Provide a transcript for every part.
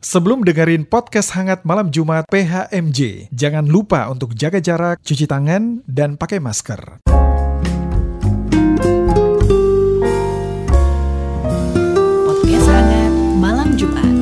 Sebelum dengerin podcast hangat malam Jumat PHMJ, jangan lupa untuk jaga jarak, cuci tangan, dan pakai masker. Podcast hangat malam Jumat.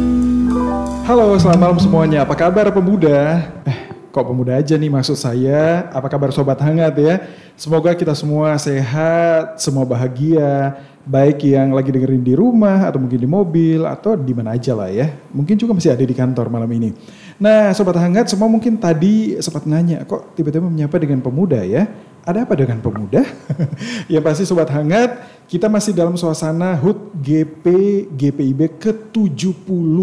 Halo, selamat malam semuanya. Apa kabar pemuda? Eh, kok pemuda aja nih maksud saya? Apa kabar sobat hangat ya? Semoga kita semua sehat, semua bahagia, baik yang lagi dengerin di rumah atau mungkin di mobil atau di mana aja lah ya. Mungkin juga masih ada di kantor malam ini. Nah, sobat hangat semua mungkin tadi sempat nanya, kok tiba-tiba menyapa dengan pemuda ya? Ada apa dengan pemuda? yang pasti sobat hangat, kita masih dalam suasana HUT GP GPIB ke-70.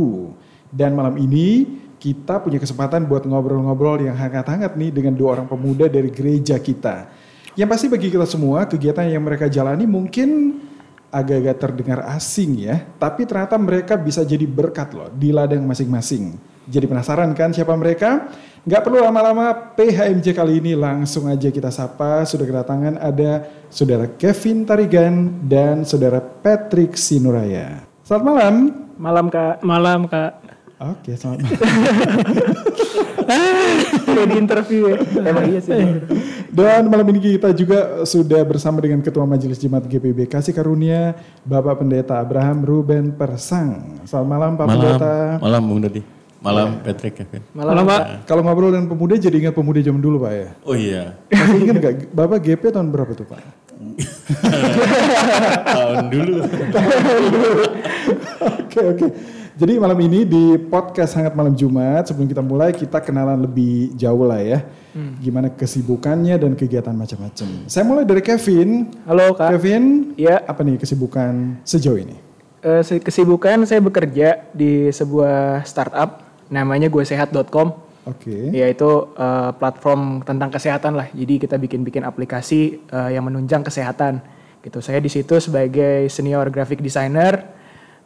Dan malam ini kita punya kesempatan buat ngobrol-ngobrol yang hangat-hangat nih dengan dua orang pemuda dari gereja kita. Yang pasti bagi kita semua, kegiatan yang mereka jalani mungkin agak-agak terdengar asing ya, tapi ternyata mereka bisa jadi berkat loh di ladang masing-masing. Jadi penasaran kan siapa mereka? Nggak perlu lama-lama PHMJ kali ini langsung aja kita sapa. Sudah kedatangan ada saudara Kevin Tarigan dan saudara Patrick Sinuraya. Selamat malam. Malam kak. Malam kak. Oke, selamat malam. Kayak di interview ya. Emang iya sih. Dan malam ini kita juga sudah bersama dengan Ketua Majelis Jemaat GPB Kasih Karunia, Bapak Pendeta Abraham Ruben Persang. Selamat malam Pak Malam, Pendeta. malam Bung Dodi. Malam Patrick Kevin. Malam, pak. Kalau ngobrol dengan pemuda jadi ingat pemuda zaman dulu Pak ya? Oh iya, Masih ingat nggak? Bapak GP tahun berapa tuh Pak? tahun dulu. Oke oke. Jadi malam ini di podcast Hangat Malam Jumat sebelum kita mulai kita kenalan lebih jauh lah ya. Gimana kesibukannya dan kegiatan macam-macam. Saya mulai dari Kevin. Halo kak. Kevin, Iya. apa nih kesibukan sejauh ini? Eh, kesibukan saya bekerja di sebuah startup namanya guesehat.com. Oke. Yaitu eh, platform tentang kesehatan lah. Jadi kita bikin-bikin aplikasi eh, yang menunjang kesehatan. Gitu. Saya di situ sebagai senior graphic designer.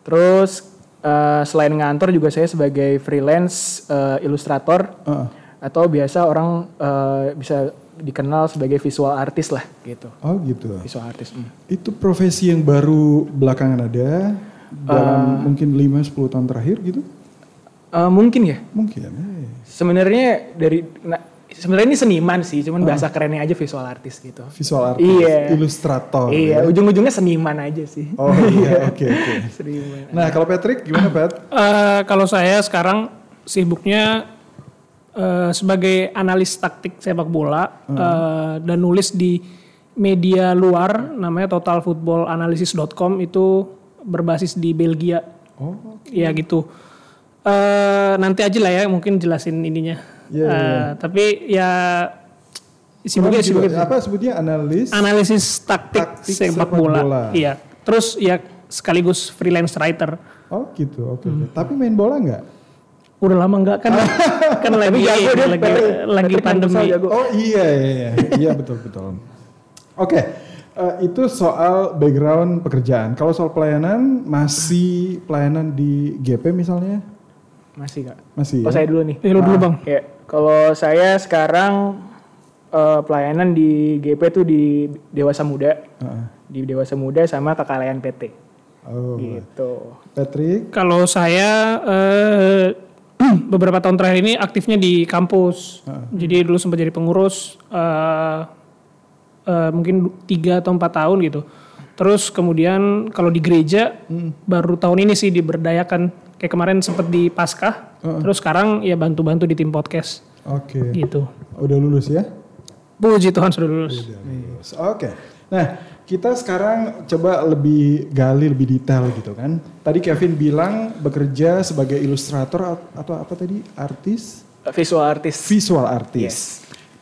Terus eh, selain ngantor juga saya sebagai freelance eh, ilustrator. Heeh. Atau biasa orang eh, bisa dikenal sebagai visual artist lah gitu. Oh gitu. Visual artist. mm. Itu profesi yang baru belakangan ada dalam Eh. mungkin 5-10 tahun terakhir gitu? Eh, mungkin ya. Mungkin. Sebenarnya dari nah, sebenarnya ini seniman sih, cuman bahasa kerennya aja visual artist gitu. Visual artist, Iya. ilustrator. iya, ya. ujung-ujungnya seniman aja sih. Oh iya, oke oke. Seniman. Nah kalau Patrick gimana Pat? Eh, kalau saya sekarang sibuknya eh, sebagai analis taktik sepak bola eh, dan nulis di media luar namanya totalfootballanalysis.com itu berbasis di Belgia. Oh, Ya gitu. Eh, nanti aja lah ya mungkin jelasin ininya. Iya, iya, Eh, Tapi ya sibuknya sibuknya apa sebutnya analis? analisis taktik, Taktik sepak, sepak bola. bola. Iya. Terus ya sekaligus freelance writer. Oh gitu, oke. oke. Tapi main bola nggak? Udah lama enggak kan? kan lagi jago dia, lagi, Patrick. lagi pandemi. jago. Oh iya iya iya, iya betul betul. Oke, eh, itu soal background pekerjaan. Kalau soal pelayanan masih pelayanan di GP misalnya? Masih kak. Masih. Oh ya? saya dulu nih. Eh, lu dulu bang. Ya, kalau saya sekarang eh, pelayanan di GP tuh di Dewasa Muda, Heeh. di Dewasa Muda sama KKLN PT. Oh, Gitu. Patrick. Kalau saya eh, beberapa tahun terakhir ini aktifnya di kampus. Jadi dulu sempat jadi pengurus eh, eh, mungkin tiga atau empat tahun gitu. Terus kemudian kalau di gereja baru tahun ini sih diberdayakan. Kayak kemarin sempat di Paskah. Terus sekarang ya bantu-bantu di tim podcast Oke. gitu. Udah lulus ya? Puji Tuhan sudah lulus. Udah lulus. Oke. Nah, kita sekarang coba lebih gali lebih detail gitu kan. Tadi Kevin bilang bekerja sebagai ilustrator at- atau apa tadi? Artis? Visual artist. Visual artis.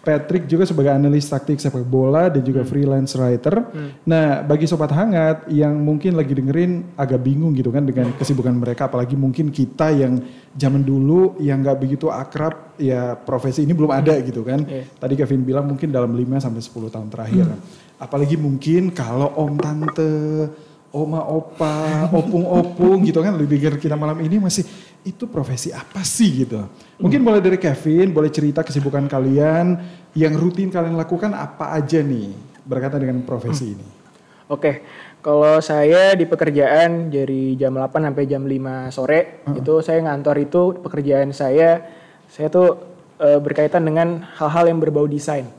Patrick juga sebagai analis taktik sepak bola dan juga freelance writer. Nah, bagi sobat hangat yang mungkin lagi dengerin agak bingung gitu kan dengan kesibukan mereka, apalagi mungkin kita yang zaman dulu yang nggak begitu akrab, ya profesi ini belum ada gitu kan. Iya. Tadi Kevin bilang mungkin dalam 5 sampai 10 tahun terakhir. Apalagi mungkin kalau om tante, oma opa, opung opung gitu kan lebih kita malam ini masih itu profesi apa sih? gitu. Mungkin mulai dari Kevin boleh cerita kesibukan kalian yang rutin kalian lakukan apa aja nih berkaitan dengan profesi ini. Oke, Kalau saya di pekerjaan dari jam 8 sampai jam 5 sore itu saya ngantor itu pekerjaan saya saya tuh eh, berkaitan dengan hal-hal yang berbau desain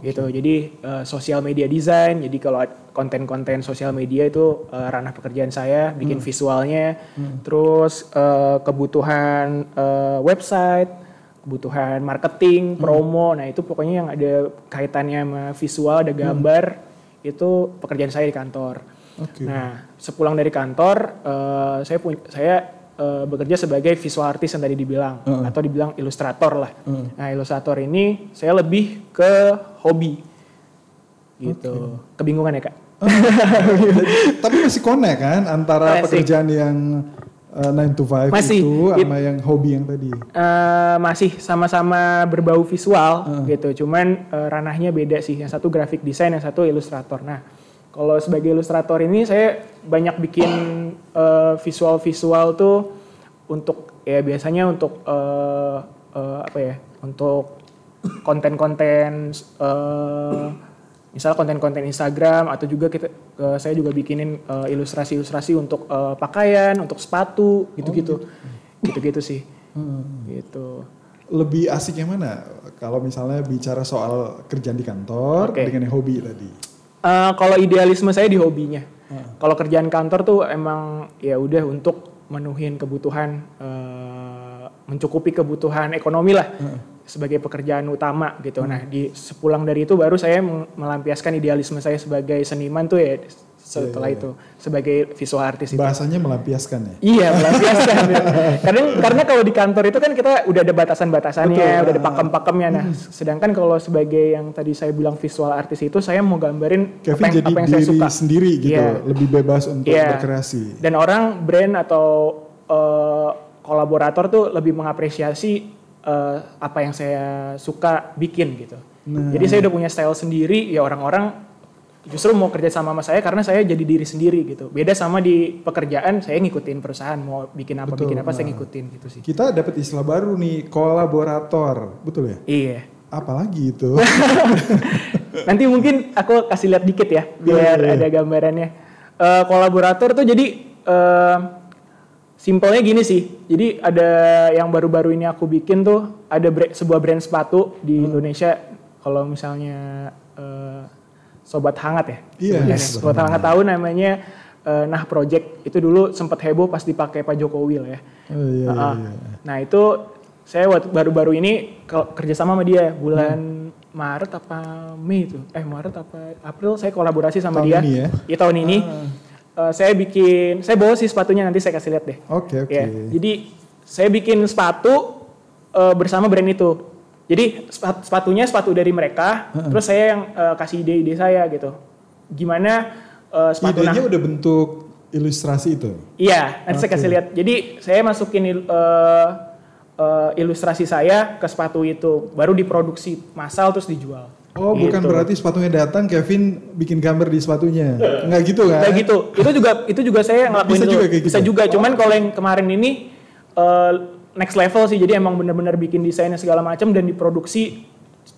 gitu. Jadi eh, sosial media design. Jadi kalau konten-konten sosial media itu eh, ranah pekerjaan saya, bikin visualnya. Terus eh, kebutuhan eh, website, kebutuhan marketing, promo. Nah, itu pokoknya yang ada kaitannya sama visual, ada gambar itu pekerjaan saya di kantor. Oke. Nah, sepulang dari kantor, eh, saya pun saya eh, bekerja sebagai visual artist yang tadi dibilang atau dibilang ilustrator lah. Nah, ilustrator ini saya lebih ke hobi, gitu. Kebingungan ya kak? Tapi masih connect kan antara Masih. pekerjaan yang 9 to 5 Masih. itu It- sama yang hobi yang tadi. Eh, masih sama-sama berbau visual gitu, cuman eh, ranahnya beda sih. Yang satu graphic design, yang satu ilustrator. Nah, kalau sebagai ilustrator ini saya banyak bikin eh, visual-visual tuh untuk ya biasanya untuk eh, eh, apa ya? Untuk konten-konten eh, misal konten-konten Instagram atau juga kita eh, saya juga bikinin ilustrasi-ilustrasi untuk eh, pakaian, untuk sepatu gitu-gitu. Gitu-gitu sih. Gitu. Lebih asik yang mana? Kalau misalnya bicara soal kerjaan di kantor Oke. dengan hobi tadi. Eh, kalau idealisme saya di hobinya. Kalau kerjaan kantor tuh emang ya udah untuk menuhin kebutuhan eh, mencukupi kebutuhan ekonomi lah sebagai pekerjaan utama gitu. Nah, di sepulang dari itu baru saya melampiaskan idealisme saya sebagai seniman tuh ya setelah itu sebagai visual artist itu. Bahasanya melampiaskan ya. Iya, melampiaskan. Kadang karena kalau di kantor itu kan kita udah ada batasan-batasannya, Betul. udah ada pakem-pakemnya. Nah, sedangkan kalau sebagai yang tadi saya bilang visual artist itu saya mau gambarin Kevin apa yang, jadi apa yang saya diri suka. sendiri gitu, Iya. lebih bebas untuk Iya. berkreasi. Dan orang brand atau eh, kolaborator tuh lebih mengapresiasi eh, apa yang saya suka bikin gitu. Nah. Jadi saya udah punya style sendiri, ya orang-orang justru mau kerja sama sama saya karena saya jadi diri sendiri gitu. Beda sama di pekerjaan saya ngikutin perusahaan mau bikin apa Betul, bikin apa saya nah. ngikutin gitu sih. Kita dapat istilah baru nih, kolaborator. Betul ya? Iya. Apalagi itu? Nanti mungkin aku kasih lihat dikit ya biar iya, iya. ada gambarannya. Eh, kolaborator tuh jadi eh, simpelnya gini sih. Jadi ada yang baru-baru ini aku bikin tuh ada bre- sebuah brand sepatu di Hmm. Indonesia. Kalau misalnya eh, sobat hangat ya. Iya, sebenarnya. yes, sobat hangat tahu namanya eh, Nah Project. Itu dulu sempat heboh pas dipakai Pak Jokowi lah ya. Oh, iya, iya, Ah, iya. Nah itu saya baru-baru ini kalau kerja sama sama dia bulan Maret apa Mei itu, eh Maret apa April saya kolaborasi sama Tahun dia. ini ya? Iya, tahun ini. Eh, saya bikin, saya bawa sih sepatunya nanti saya kasih lihat deh. Oke, oke. Ya, jadi saya bikin sepatu eh, bersama brand itu. Jadi sepat- sepatunya sepatu dari mereka, terus saya yang eh, kasih ide-ide saya gitu. Gimana eh, sepatu nah Idenya udah bentuk ilustrasi itu. Iya, nanti saya Oke. kasih lihat. Jadi saya masukin il- eh, eh, ilustrasi saya ke sepatu itu, baru diproduksi massal terus dijual. Oh, bukan Gitu. berarti sepatunya datang, Kevin bikin gambar di sepatunya. Enggak gitu kan? Kayak gitu. Itu juga itu juga saya ngelakuin Bisa dulu. juga kayak Bisa gitu? juga. Cuman kalau yang kemarin ini eh, next level sih. Jadi emang bener-bener bikin desainnya segala macam dan diproduksi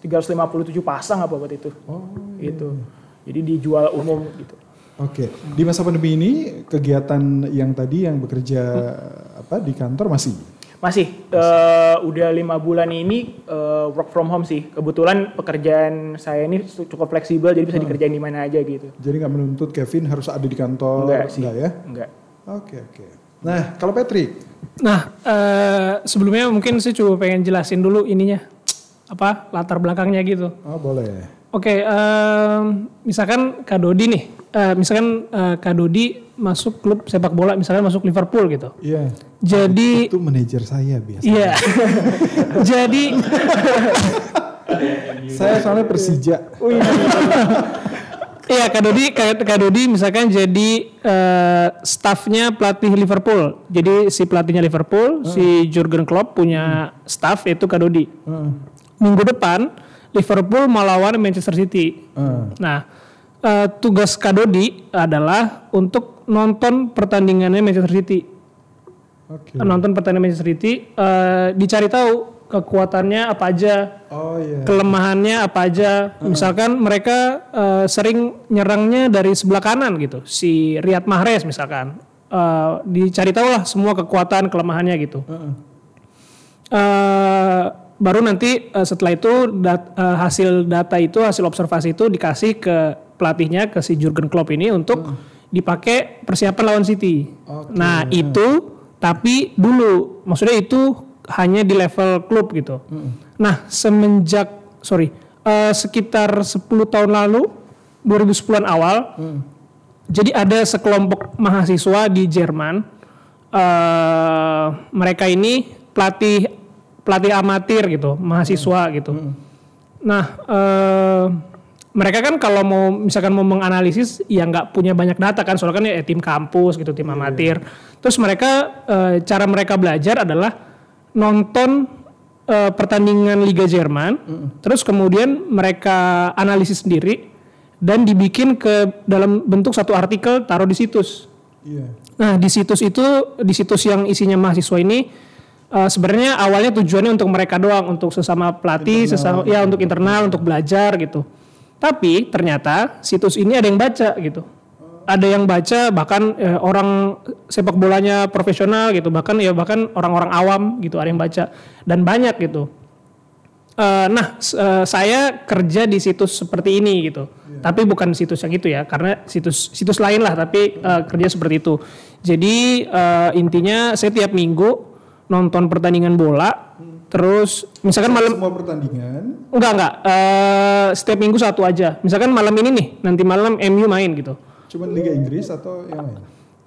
357 pasang apa buat itu. Oh. Gitu. Jadi dijual umum gitu. Oke, di masa pandemi ini kegiatan yang tadi yang bekerja apa di kantor masih. Masih, eh, udah lima bulan ini eh, work from home sih. Kebetulan pekerjaan saya ini cukup fleksibel, jadi bisa dikerjain di mana aja gitu. Jadi nggak menuntut Kevin harus ada di kantor, Enggak sih. ya? Enggak. Oke oke. Nah kalau Patrick, Nah, eh, sebelumnya mungkin saya coba pengen jelasin dulu ininya. Apa latar belakangnya gitu. oh boleh. Oke, em, misalkan Kak Dodi nih, eh, misalkan eh, Kak Dodi masuk klub sepak bola, misalkan masuk Liverpool gitu. Iya. Jadi, Itu manajer saya biasa. iya. Jadi, Saya soalnya Persija. iya Kak Dodi, Kak, Kak Dodi misalkan jadi eh, staffnya pelatih Liverpool. Jadi si pelatihnya Liverpool, si Jurgen Klopp punya staff yaitu Kak Dodi. Heeh. Minggu depan Liverpool melawan Manchester City. Heeh. Nah, eh, tugas Kadodi adalah untuk nonton pertandingannya Manchester City. Oke. Nonton pertandingan Manchester City, eh, dicari tahu kekuatannya apa aja, Oh iya. kelemahannya apa aja. Misalkan mereka eh, sering nyerangnya dari sebelah kanan gitu. Si Riyad Mahrez misalkan. Eh, dicari tahu lah semua kekuatan kelemahannya gitu. Eh, baru nanti eh, setelah itu dat- eh, hasil data itu hasil observasi itu dikasih ke pelatihnya ke si Jurgen Klopp ini untuk dipakai persiapan lawan City. Nah itu tapi dulu maksudnya itu hanya di level klub gitu. Nah semenjak sorry eh, sekitar 10 tahun lalu 2010-an awal jadi ada sekelompok mahasiswa di Jerman. eh mereka ini pelatih pelatih amatir gitu, mahasiswa gitu. Nah, eh mereka kan kalau mau misalkan mau menganalisis ya nggak punya banyak data kan, soalnya kan ya tim kampus gitu, tim amatir. Terus mereka eh, cara mereka belajar adalah nonton eh, pertandingan Liga Jerman, terus kemudian mereka analisis sendiri dan dibikin ke dalam bentuk satu artikel taruh di situs. Iya. Nah di situs itu di situs yang isinya mahasiswa ini eh, sebenarnya awalnya tujuannya untuk mereka doang untuk sesama pelatih, sesama ya untuk internal untuk belajar gitu. Tapi ternyata situs ini ada yang baca gitu. Ada yang baca bahkan eh, orang sepak bolanya profesional gitu, bahkan ya bahkan orang-orang awam gitu ada yang baca dan banyak gitu. Eh, nah, eh, saya kerja di situs seperti ini gitu. Tapi bukan situs yang itu ya, karena situs situs lain lah tapi eh, kerja seperti itu. Jadi eh, intinya saya tiap minggu nonton pertandingan bola terus misalkan malam Semua pertandingan. enggak enggak eh, setiap minggu satu aja. Misalkan malam ini nih, nanti malam MU main gitu. Cuman Liga Inggris atau yang lain?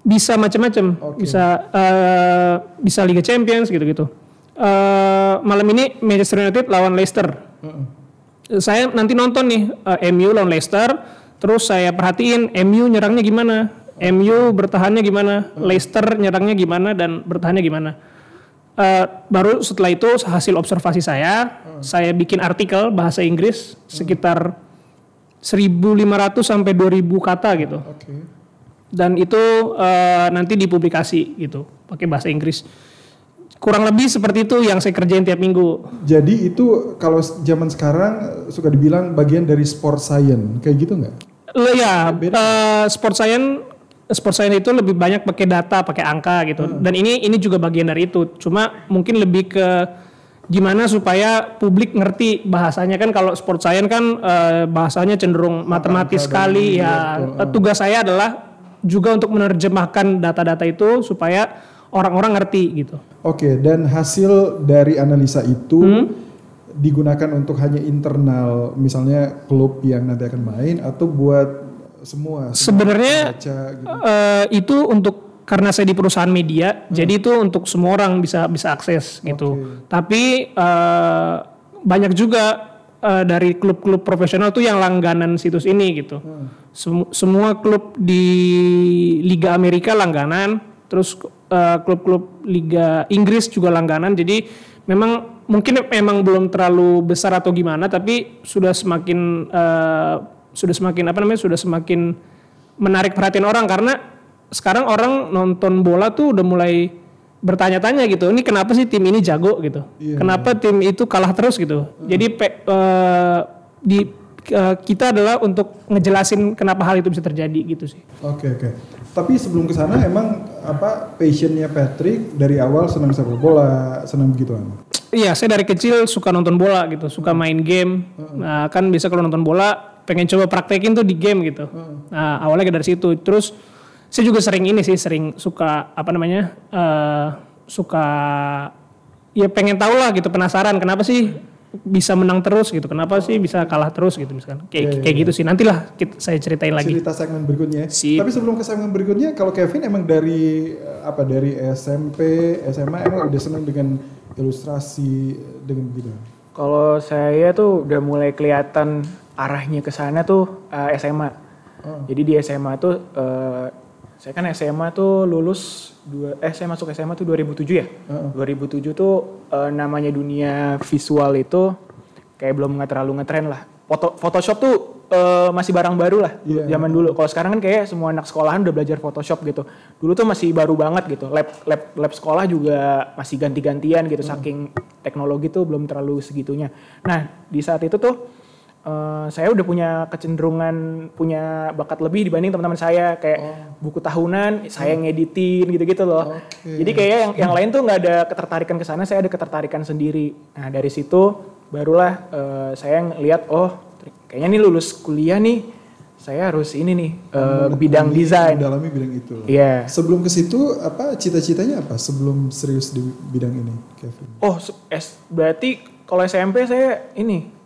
Bisa macam-macam. Oke. Bisa eh, bisa Liga Champions gitu-gitu. Eh, malam ini Manchester United lawan Leicester. Saya nanti nonton nih eh, MU lawan Leicester, terus saya perhatiin MU nyerangnya gimana, MU bertahannya gimana, Leicester nyerangnya gimana dan bertahannya gimana. Eh, baru setelah itu hasil observasi saya, saya bikin artikel bahasa Inggris sekitar 1.500 sampai 2.000 kata gitu. Oke. dan itu eh, nanti dipublikasi gitu pakai bahasa Inggris. Kurang lebih seperti itu yang saya kerjain tiap minggu. Jadi itu kalau zaman sekarang eh, suka dibilang bagian dari sport science, kayak gitu nggak? Lo ya eh, sport science sport science itu lebih banyak pakai data pakai angka gitu. Dan ini ini juga bagian dari itu. Cuma mungkin lebih ke gimana supaya publik ngerti bahasanya. Kan kalau sport science kan eh, bahasanya cenderung matematis sekali ya. Eh, tugas saya adalah juga untuk menerjemahkan data-data itu supaya orang-orang ngerti gitu. Oke, dan hasil dari analisa itu digunakan untuk hanya internal, misalnya klub yang nanti akan main atau buat semua. Sebenarnya baca gitu. eh, itu untuk karena saya di perusahaan media, jadi itu untuk semua orang bisa bisa akses gitu. Tapi eh, banyak juga eh, dari klub-klub profesional tuh yang langganan situs ini gitu. Semu- semua klub di Liga Amerika langganan, terus klub-klub Liga Inggris juga langganan. Jadi memang mungkin memang belum terlalu besar atau gimana, tapi sudah semakin eh, sudah semakin apa namanya sudah semakin menarik perhatian orang karena sekarang orang nonton bola tuh udah mulai bertanya-tanya gitu. Ini kenapa sih tim ini jago gitu? Kenapa tim itu kalah terus gitu? Jadi pe- eh, di eh, kita adalah untuk ngejelasin kenapa hal itu bisa terjadi gitu sih. Oke oke. Tapi sebelum ke sana emang apa passionnya Patrick dari awal senang sepak bola, senang begituan. Iya, saya dari kecil suka nonton bola gitu, suka main game. Nah, kan bisa kalau nonton bola pengen coba praktekin tuh di game gitu. Nah, awalnya dari situ. Terus saya juga sering ini sih, sering suka apa namanya? eh suka ya pengen tahu lah gitu, penasaran kenapa sih bisa menang terus gitu. Kenapa sih bisa kalah terus gitu misalkan. Kayak kayak gitu sih. Nantilah kita, saya ceritain lagi. Cerita segmen berikutnya. Sip. Tapi sebelum ke segmen berikutnya, kalau Kevin emang dari eh, apa dari SMP, SMA emang udah senang dengan ilustrasi dengan gitu. Kalau saya tuh udah mulai kelihatan arahnya ke sana tuh eh, SMA. Jadi di SMA tuh eh, saya kan SMA tuh lulus dua eh saya masuk SMA tuh 2007 ya. 2007 tuh eh, namanya dunia visual itu kayak belum nggak terlalu ngetren lah. Foto Photoshop tuh eh, masih barang baru lah Iya. zaman dulu. Kalau sekarang kan kayak semua anak sekolahan udah belajar Photoshop gitu. Dulu tuh masih baru banget gitu. Lab lab lab sekolah juga masih ganti-gantian gitu Hmm. saking teknologi tuh belum terlalu segitunya. Nah, di saat itu tuh eh, saya udah punya kecenderungan punya bakat lebih dibanding teman-teman saya kayak buku tahunan saya ngeditin gitu-gitu loh. Oh. Oke. Jadi kayak yang yang lain tuh nggak ada ketertarikan ke sana, saya ada ketertarikan sendiri. Nah dari situ barulah eh, saya ngeliat oh kayaknya nih lulus kuliah nih saya harus ini nih eh, bidang desain. Mendalami bidang itu. loh. Iya. Sebelum ke situ apa cita-citanya apa sebelum serius di bidang ini, Kevin? Oh es berarti kalau SMP saya ini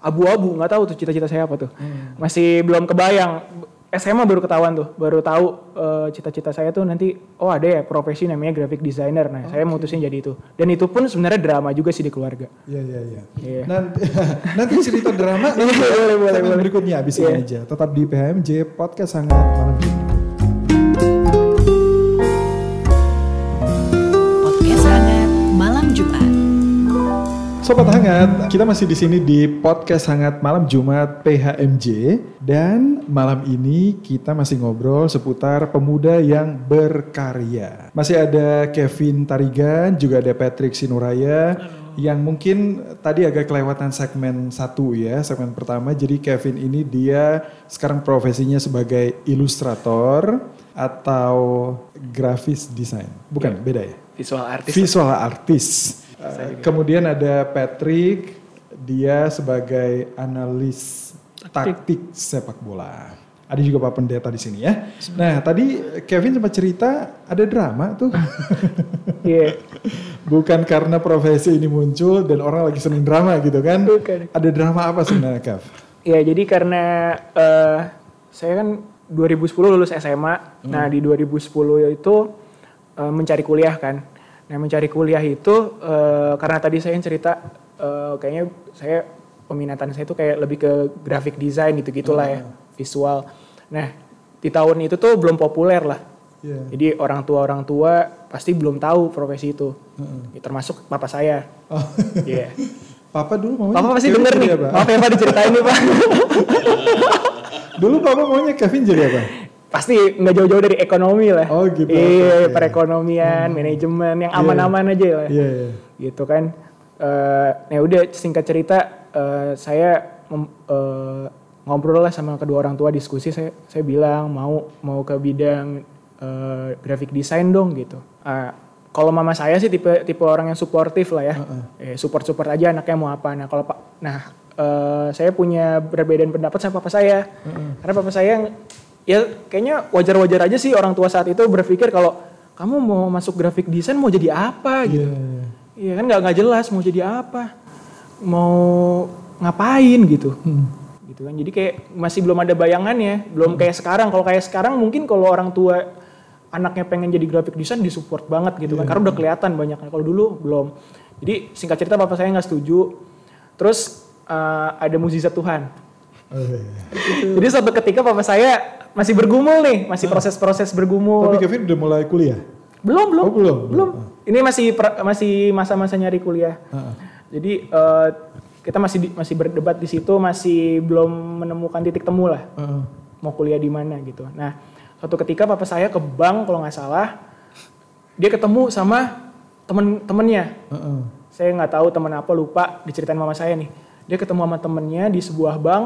abu-abu nggak tahu tuh cita-cita saya apa tuh. Masih belum kebayang. SMA baru ketahuan tuh, baru tahu eh, cita-cita saya tuh nanti oh ada ya profesi namanya graphic designer. Nah, saya mutusin jadi itu. Dan itu pun sebenarnya drama juga sih di keluarga. Iya iya iya. Iya. Nanti nanti cerita drama nanti Boleh, boleh, boleh, boleh. berikutnya abis Iya. ini aja. Tetap di PHMJ podcast sangat malam ini. Sobat hangat, kita masih di sini di podcast hangat malam Jumat PHMJ dan malam ini kita masih ngobrol seputar pemuda yang berkarya. Masih ada Kevin Tarigan, juga ada Patrick Sinuraya yang mungkin tadi agak kelewatan segmen satu ya, segmen pertama. Jadi Kevin ini dia sekarang profesinya sebagai ilustrator atau grafis design. Bukan, beda ya? Visual artist. visual artist. Uh, kemudian ada Patrick, dia sebagai analis taktik sepak bola. Ada juga Pak Pendeta di sini ya. Nah, tadi Kevin sempat cerita ada drama tuh. Iya. Bukan karena profesi ini muncul dan orang lagi seneng drama gitu kan. Bukan. Ada drama apa sebenarnya, Kev? Ya jadi karena eh, saya kan 2010 lulus SMA. Nah di 2010 itu eh, mencari kuliah kan. Nah mencari kuliah itu eh, karena tadi saya yang cerita eh, kayaknya saya peminatan saya itu kayak lebih ke graphic design gitu gitulah ya visual. Nah di tahun itu tuh belum populer lah. Iya. Jadi orang tua orang tua pasti belum tahu profesi itu. Ya, termasuk papa saya. Oh. Iya. Papa dulu Papa pasti denger nih. apa? Maaf ya Pak diceritain nih Pak. Dulu Papa maunya Kevin jadi apa? Pasti nggak jauh-jauh dari ekonomi lah. Oh, gitu, Iya, oke. perekonomian, manajemen yang aman-aman aja lah. Iya, iya. Gitu kan. Eh, ya udah singkat cerita eh, saya eh, ngobrol lah sama kedua orang tua diskusi saya saya bilang mau mau ke bidang eh, graphic design dong gitu. Ah, kalau mama saya sih tipe tipe orang yang suportif lah ya. Eh, support support aja anaknya mau apa. Nah kalau pak, nah eh, saya punya perbedaan pendapat sama papa saya. Karena papa saya ya kayaknya wajar-wajar aja sih orang tua saat itu berpikir kalau kamu mau masuk graphic design mau jadi apa gitu. Iya, iya. Iya kan nggak nggak jelas mau jadi apa, mau ngapain gitu. Gitu kan. Jadi kayak masih belum ada bayangannya, belum kayak sekarang. Kalau kayak sekarang mungkin kalau orang tua anaknya pengen jadi graphic design disupport banget gitu kan. Karena udah kelihatan banyaknya. Kalau dulu belum. Jadi singkat cerita papa saya nggak setuju. Terus eh, ada mukjizat Tuhan. Jadi suatu ketika papa saya masih bergumul nih, masih proses-proses bergumul. Tapi Kevin udah mulai kuliah? Belum, belum. Oh, belum, Belum. Ini masih masih masa-masa nyari kuliah. Jadi eh, kita masih di- masih berdebat di situ, masih belum menemukan titik temu lah. Mau kuliah di mana gitu. Nah, suatu ketika papa saya ke bank kalau nggak salah, dia ketemu sama temen-temennya. Saya nggak tahu temen apa lupa diceritain mama saya nih. Dia ketemu sama temennya di sebuah bank,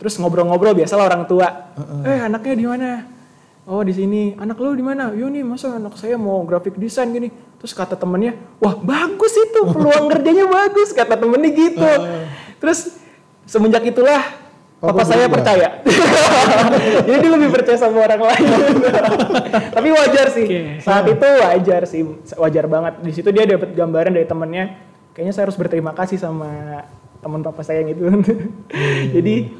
terus ngobrol-ngobrol biasalah orang tua. Eh anaknya di mana? Oh di sini. Anak lu di mana? Yo nih masa anak saya mau graphic design gini. Terus kata temennya, wah bagus itu peluang kerjanya bagus kata temennya gitu. Terus semenjak itulah Papa Papa saya percaya. Jadi dia lebih percaya sama orang lain. Tapi wajar sih. Saat itu wajar sih, wajar banget. Di situ dia dapat gambaran dari temennya. Kayaknya saya harus berterima kasih sama teman papa saya yang itu. Jadi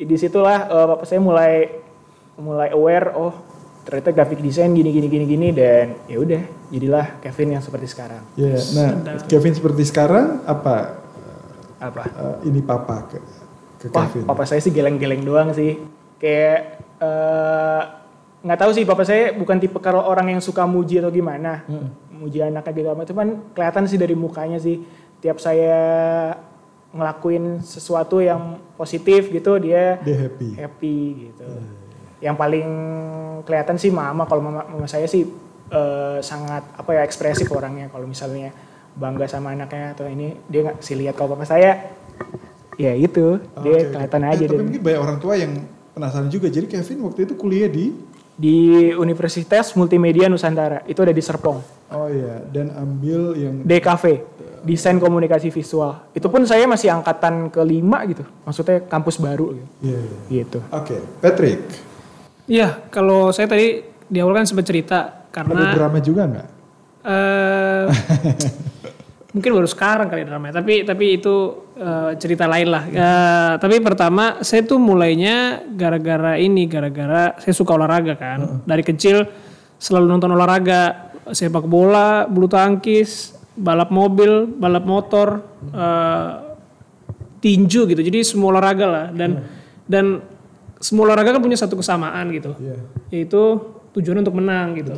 di situlah eh, papa saya mulai mulai aware. Oh ternyata graphic design gini gini gini gini dan ya udah jadilah Kevin yang seperti sekarang. Iya. Nah, Kevin seperti sekarang apa Apa? eh, ini papa ke, ke Wah, Kevin? papa saya sih geleng-geleng doang sih. Kayak eh, nggak tahu sih papa saya bukan tipe kalau orang yang suka muji atau gimana. Muji anaknya gitu apa. Cuman kelihatan sih dari mukanya sih tiap saya ngelakuin sesuatu yang positif gitu dia Dia happy. happy gitu. Yang paling kelihatan sih mama kalau mama, mama saya sih eh, sangat apa ya ekspresif orangnya kalau misalnya bangga sama anaknya atau ini dia nggak sih lihat kalau papa saya ya itu dia Oke, oke. kelihatan Eh, aja Tapi deh. mungkin banyak orang tua yang penasaran juga. Jadi Kevin waktu itu kuliah di di Universitas Multimedia Nusantara itu ada di Serpong Oh iya, dan ambil yang DKV desain komunikasi visual. Itu pun saya masih angkatan kelima gitu. Maksudnya kampus baru gitu, Iya, iya. gitu. Oke, Patrick, Iya, kalau saya tadi di awal kan sempat cerita ada karena drama juga nggak? eh mungkin baru sekarang kali drama tapi tapi itu eh, cerita lain lah. Eh, tapi pertama saya tuh mulainya gara-gara ini gara-gara saya suka olahraga kan. Dari kecil selalu nonton olahraga. Sepak bola bulu tangkis balap mobil balap motor eh, tinju gitu. Jadi semua olahraga lah. Dan dan semua olahraga kan punya satu kesamaan gitu. Iya. yaitu tujuan untuk menang gitu.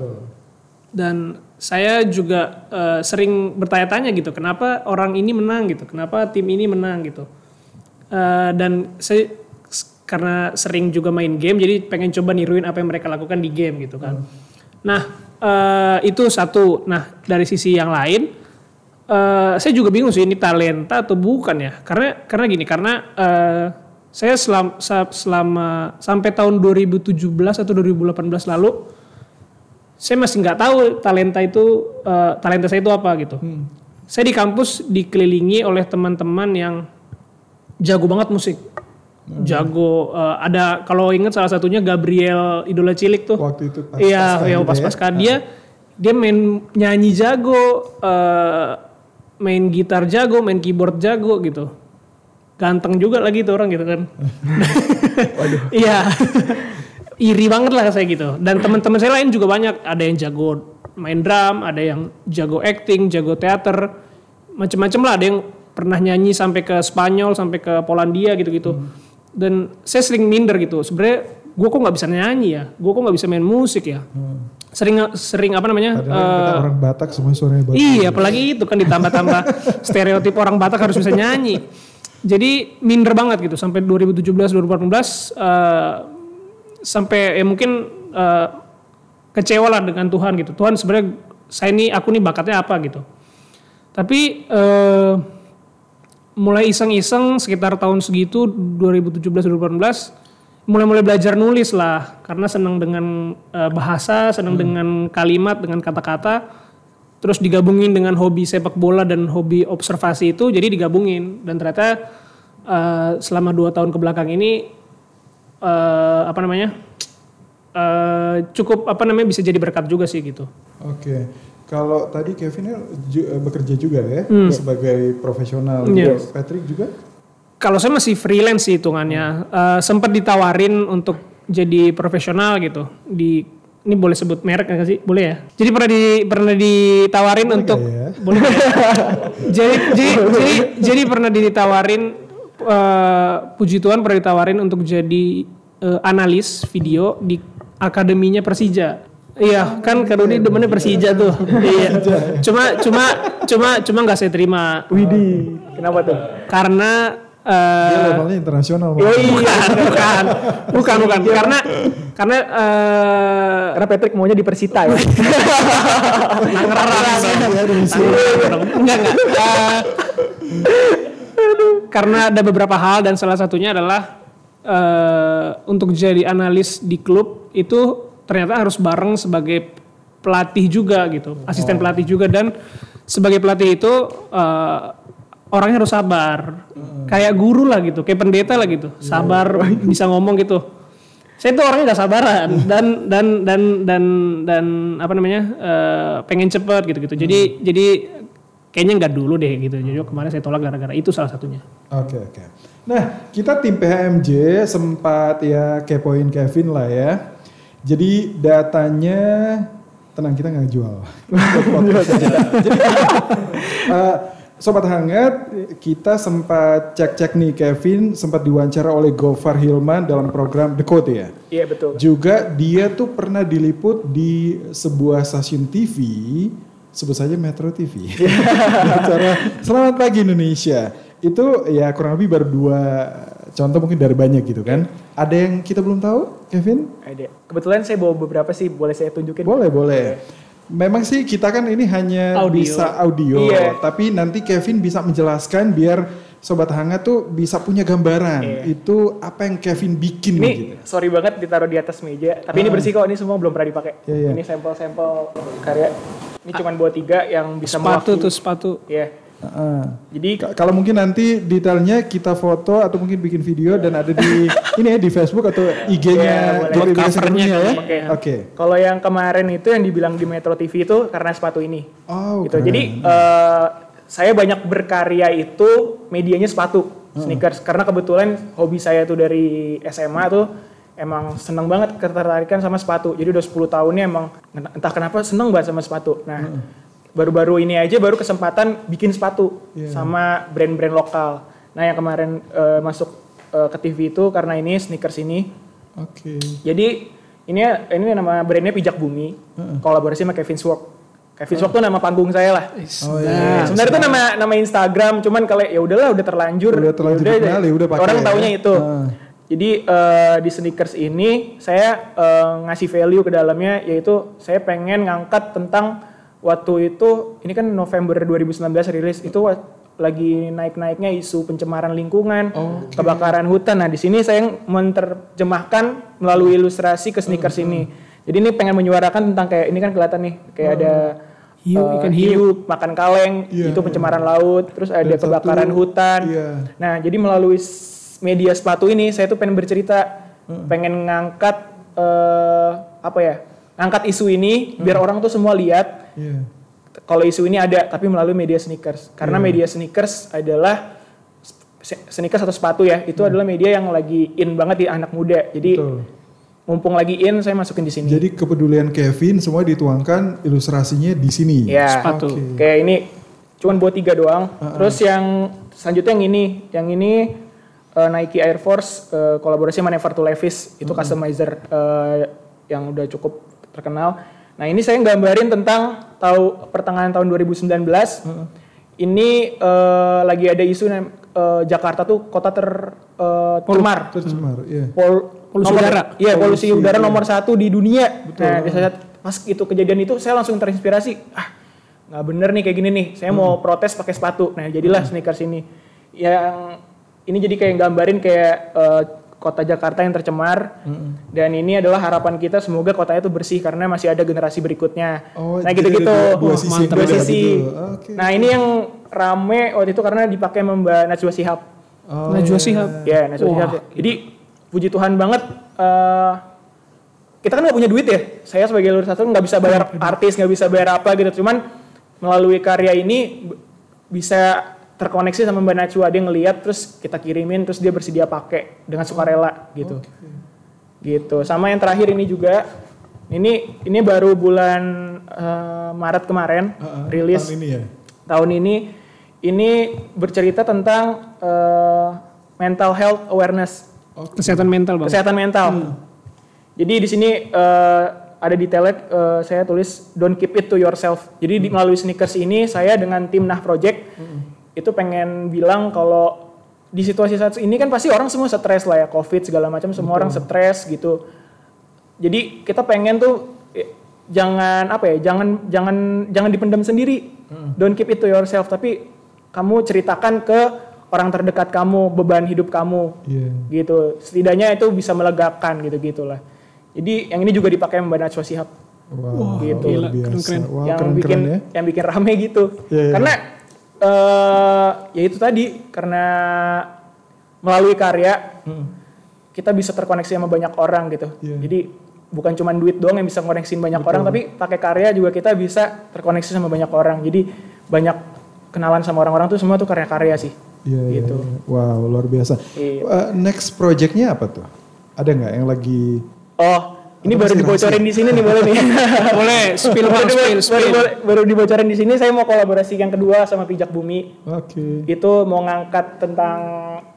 Dan saya juga eh, sering bertanya-tanya gitu kenapa orang ini menang gitu? Kenapa tim ini menang gitu? Eh, dan saya karena sering juga main game jadi pengen coba niruin apa yang mereka lakukan di game gitu kan. Nah eh, itu satu. Nah dari sisi yang lain eh, saya juga bingung sih ini talenta atau bukan ya karena karena gini karena eh, saya selama, selama sampai tahun 2017 atau 2018 lalu saya masih nggak tahu talenta itu eh, talenta saya itu apa gitu. Saya di kampus dikelilingi oleh teman-teman yang jago banget musik. Jago eh, ada kalau ingat salah satunya Gabriel Idola Cilik tuh. Waktu itu pas Iya, pasca iya gitu pas ya. pasca dia dia main nyanyi jago, eh, main gitar jago, main keyboard jago gitu. Ganteng juga lagi tuh orang gitu kan. Iya. Iri banget lah saya gitu. Dan teman-teman saya lain juga banyak. Ada yang jago main drum, ada yang jago acting, jago teater, macem-macem lah. Ada yang pernah nyanyi sampai ke Spanyol, sampai ke Polandia gitu-gitu. Dan saya sering minder gitu. Sebenarnya gue kok nggak bisa nyanyi ya, gue kok nggak bisa main musik ya. Sering sering apa namanya? Padahal kita eh, orang Batak semua suaranya bagus. Iya, apalagi itu kan ditambah-tambah stereotip orang Batak harus bisa nyanyi. Jadi minder banget gitu sampai 2017 2018 eh, sampai ya mungkin eh, kecewa lah dengan Tuhan gitu. Tuhan sebenarnya saya ini aku nih bakatnya apa gitu. Tapi eh, mulai iseng-iseng sekitar tahun segitu 2017 2018 mulai-mulai belajar nulis lah karena senang dengan eh, bahasa, senang dengan kalimat, dengan kata-kata. Terus digabungin dengan hobi sepak bola dan hobi observasi itu jadi digabungin dan ternyata eh, selama dua tahun ke belakang ini eh, apa namanya eh, cukup apa namanya bisa jadi berkat juga sih gitu. Oke. Kalau tadi Kevin ya eh, bekerja juga ya sebagai profesional. Iya. Juga. Patrick juga? Kalau saya masih freelance sih hitungannya. Eh, sempat ditawarin untuk jadi profesional gitu di ini boleh sebut merek nggak sih? Boleh ya? Jadi pernah di pernah ditawarin untuk nggak ya? boleh ya? jadi, jadi jadi jadi pernah ditawarin eh, puji Tuhan pernah ditawarin untuk jadi eh, analis video di akademinya Persija. Iya, kan Kak Rudi demennya Persija tuh. iya. Cuma cuma cuma cuma nggak saya terima. Widih, kenapa tuh? Karena Dia eh levelnya internasional. Oh iya, bukan, bukan, bukan, karena karena eh Karena Patrick maunya di Persita ya. enggak enggak. Eh, karena ada beberapa hal dan salah satunya adalah eh untuk jadi analis di klub itu ternyata harus bareng sebagai pelatih juga gitu, asisten pelatih juga. Dan sebagai pelatih itu eh, orangnya harus sabar, kayak guru lah gitu, kayak pendeta lah gitu, sabar bisa ngomong gitu. Saya tuh orangnya gak sabaran dan dan dan dan dan apa namanya eh, pengen cepet gitu gitu. Jadi jadi kayaknya nggak dulu deh gitu. Jadi kemarin saya tolak gara-gara itu salah satunya. Oke oke. Nah kita tim PHMJ sempat ya kepoin Kevin lah ya. Jadi datanya tenang kita nggak jual. Jadi eh, sobat hangat kita sempat cek-cek nih Kevin sempat diwawancara oleh Gofar Hilman dalam program The Code ya. Iya betul. Juga dia tuh pernah diliput di sebuah stasiun TV, sebut saja Metro TV. Acara Selamat Pagi Indonesia. Itu ya kurang lebih baru dua contoh mungkin dari banyak gitu kan. Ada yang kita belum tahu, Kevin? Ada. Kebetulan saya bawa beberapa sih, boleh saya tunjukin? Boleh, boleh. Memang sih kita kan ini hanya Audio. bisa audio, Iya. tapi nanti Kevin bisa menjelaskan biar sobat hangat tuh bisa punya gambaran. Iya. Itu apa yang Kevin bikin Ini gitu. sorry banget ditaruh di atas meja, tapi ini bersih kok. Ini semua belum pernah dipakai. Iya, iya. Ini sampel-sampel karya. Ini cuma buat tiga yang bisa sepatu mewakili. tuh sepatu. Iya. Heeh. Jadi Ka- Kalau mungkin nanti detailnya kita foto atau mungkin bikin video dan ada di ini ya di Facebook atau Iya, IG-nya Bella Covernya Sedunia ya. Oke. Oke. Kalau yang kemarin itu yang dibilang di Metro TV itu karena sepatu ini. Oh, gitu. keren. Jadi eh, saya banyak berkarya itu medianya sepatu, sneakers. Karena kebetulan hobi saya tuh dari SMA tuh emang seneng banget ketertarikan sama sepatu. Jadi udah 10 tahunnya emang entah kenapa seneng banget sama sepatu. Nah, baru-baru ini aja baru kesempatan bikin sepatu Iya. sama brand-brand lokal. Nah, yang kemarin eh, masuk eh, ke TV itu karena ini sneakers ini Oke. jadi ini ini nama brandnya Pijak Bumi, kolaborasi sama Kevin Sword. Kevin Sword tuh nama panggung saya lah. Oh Nah, iya. sebenarnya itu nama nama Instagram, cuman kalau ya udahlah udah terlanjur. Udah terlanjur dikenal, ya udah pakai Orang ya. taunya itu. Ah. Jadi eh, di sneakers ini saya eh, ngasih value ke dalamnya yaitu saya pengen ngangkat tentang waktu itu ini kan November 2019 rilis itu lagi naik-naiknya isu pencemaran lingkungan, kebakaran hutan. Nah, di sini saya menerjemahkan melalui ilustrasi ke sneakers ini. Jadi ini pengen menyuarakan tentang kayak ini kan kelihatan nih kayak ada Hiu, eh, ikan hiu. makan kaleng, Iya, itu pencemaran laut, terus ada Dan satu, kebakaran hutan. iya. Nah, jadi melalui media sepatu ini saya tuh pengen bercerita, pengen ngangkat eh, apa ya? Ngangkat isu ini biar orang tuh semua lihat Iya. kalau isu ini ada tapi melalui media sneakers. Karena Iya. media sneakers adalah sneakers atau sepatu ya, itu adalah media yang lagi in banget di anak muda. Jadi. Betul. mumpung lagi in saya masukin di sini. Jadi kepedulian Kevin semua dituangkan ilustrasinya di sini. Ya. Sepatu. Oke. Kayak ini cuman buat tiga doang. Terus yang selanjutnya yang ini, yang ini eh, Nike Air Force eh, kolaborasi sama Never to Levis itu customizer eh, yang udah cukup terkenal. Nah ini saya gambarin tentang tahu pertengahan tahun 2019. Ini eh, lagi ada isu eh, Jakarta tuh kota ter eh, tercemar. Tercemar, iya. Pol- Polusi nomor- udara. Iya, polusi, Polusi, udara iya. nomor satu di dunia. Nah, di saat pas itu kejadian itu saya langsung terinspirasi. Ah, nggak bener nih kayak gini nih. Saya mau protes pakai sepatu. Nah, jadilah sneakers ini. Yang ini jadi kayak gambarin kayak eh, kota Jakarta yang tercemar. Dan ini adalah harapan kita semoga kotanya itu bersih karena masih ada generasi berikutnya. Oh, nah, gitu-gitu. dua Wah, sisi Dua. Nah, ini yang rame waktu itu karena dipakai Mbak Najwa Shihab. Oh, Najwa Shihab. Ya, Najwa Wah. Shihab. Jadi puji Tuhan banget. eh, kita kan nggak punya duit ya. Saya sebagai satu nggak bisa bayar artis, nggak bisa bayar apa gitu. Cuman melalui karya ini bisa terkoneksi sama Mbak Najwa dia ngeliat terus kita kirimin terus dia bersedia pakai dengan sukarela gitu. Gitu. Sama yang terakhir ini juga. Ini ini baru bulan eh, Maret kemarin Heeh, rilis tahun ini ya. tahun ini ini bercerita tentang eh, mental health awareness Kesehatan mental bang. kesehatan mental. Jadi di sini eh, ada detailnya eh, saya tulis don't keep it to yourself. Jadi di, melalui sneakers ini saya dengan tim Nah Project itu pengen bilang kalau di situasi saat ini kan pasti orang semua stres lah ya covid segala macam semua orang stres gitu. Jadi kita pengen tuh eh, jangan apa ya jangan jangan jangan dipendam sendiri. Don't keep it to yourself tapi kamu ceritakan ke orang terdekat kamu beban hidup kamu Iya. gitu setidaknya itu bisa melegakan gitu gitulah jadi yang ini juga dipakai Mbak Najwa Wow, gitu. Gila, biasa. keren-keren. Wow, yang keren-keren bikin ya. yang bikin rame gitu Iya, iya. karena eh ya itu tadi karena melalui karya kita bisa terkoneksi sama banyak orang gitu Iya. jadi bukan cuma duit doang yang bisa koneksiin banyak orang tapi pakai karya juga kita bisa terkoneksi sama banyak orang jadi banyak kenalan sama orang-orang tuh semua tuh karya-karya sih Iya, iya, gitu. iya. Wow, luar biasa. Iya. Eh, next projectnya apa tuh? Ada nggak yang lagi? Oh, ini baru dibocorin di sini nih boleh nih. Boleh, spill baru, bang, spill, baru, spill. baru- baru dibocorin di sini. Saya mau kolaborasi yang kedua sama Pijak Bumi. Oke. Itu mau ngangkat tentang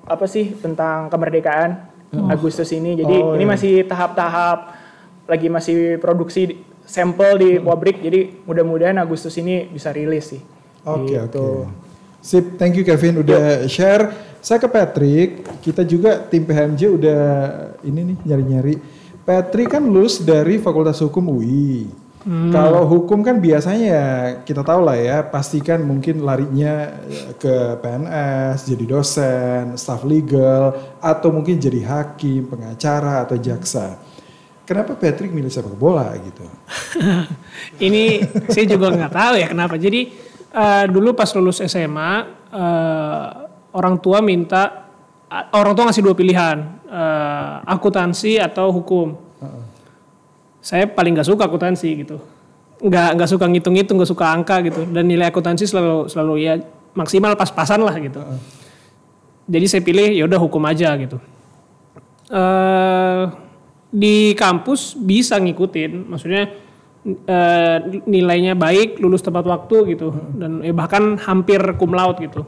apa sih? Tentang kemerdekaan Agustus ini. Jadi Oh, ini iya. masih tahap-tahap lagi masih produksi sampel di pabrik. Jadi mudah-mudahan Agustus ini bisa rilis sih. Oke, Gitu. oke. Sip, thank you Kevin udah share. Saya ke Patrick, kita juga tim PHMJ udah ini nih nyari-nyari. Patrick kan lulus dari Fakultas Hukum UI. Kalau hukum kan biasanya ya kita tahu lah ya, pastikan mungkin larinya eh, ke PNS, jadi dosen, staff legal, atau mungkin jadi hakim, pengacara, atau jaksa. Kenapa Patrick milih sepak bola gitu? Ini saya juga nggak tahu ya kenapa. Jadi eh, dulu pas lulus SMA eh, orang tua minta a- orang tua ngasih dua pilihan eh, akuntansi atau hukum. Saya paling nggak suka akuntansi gitu. Nggak nggak suka ngitung-ngitung, nggak suka angka gitu. Dan nilai akuntansi selalu selalu ya maksimal pas-pasan lah gitu. Jadi saya pilih ya udah hukum aja gitu. eh di kampus bisa ngikutin, maksudnya eh, nilainya baik, lulus tepat waktu gitu, dan eh, bahkan hampir cum laude gitu.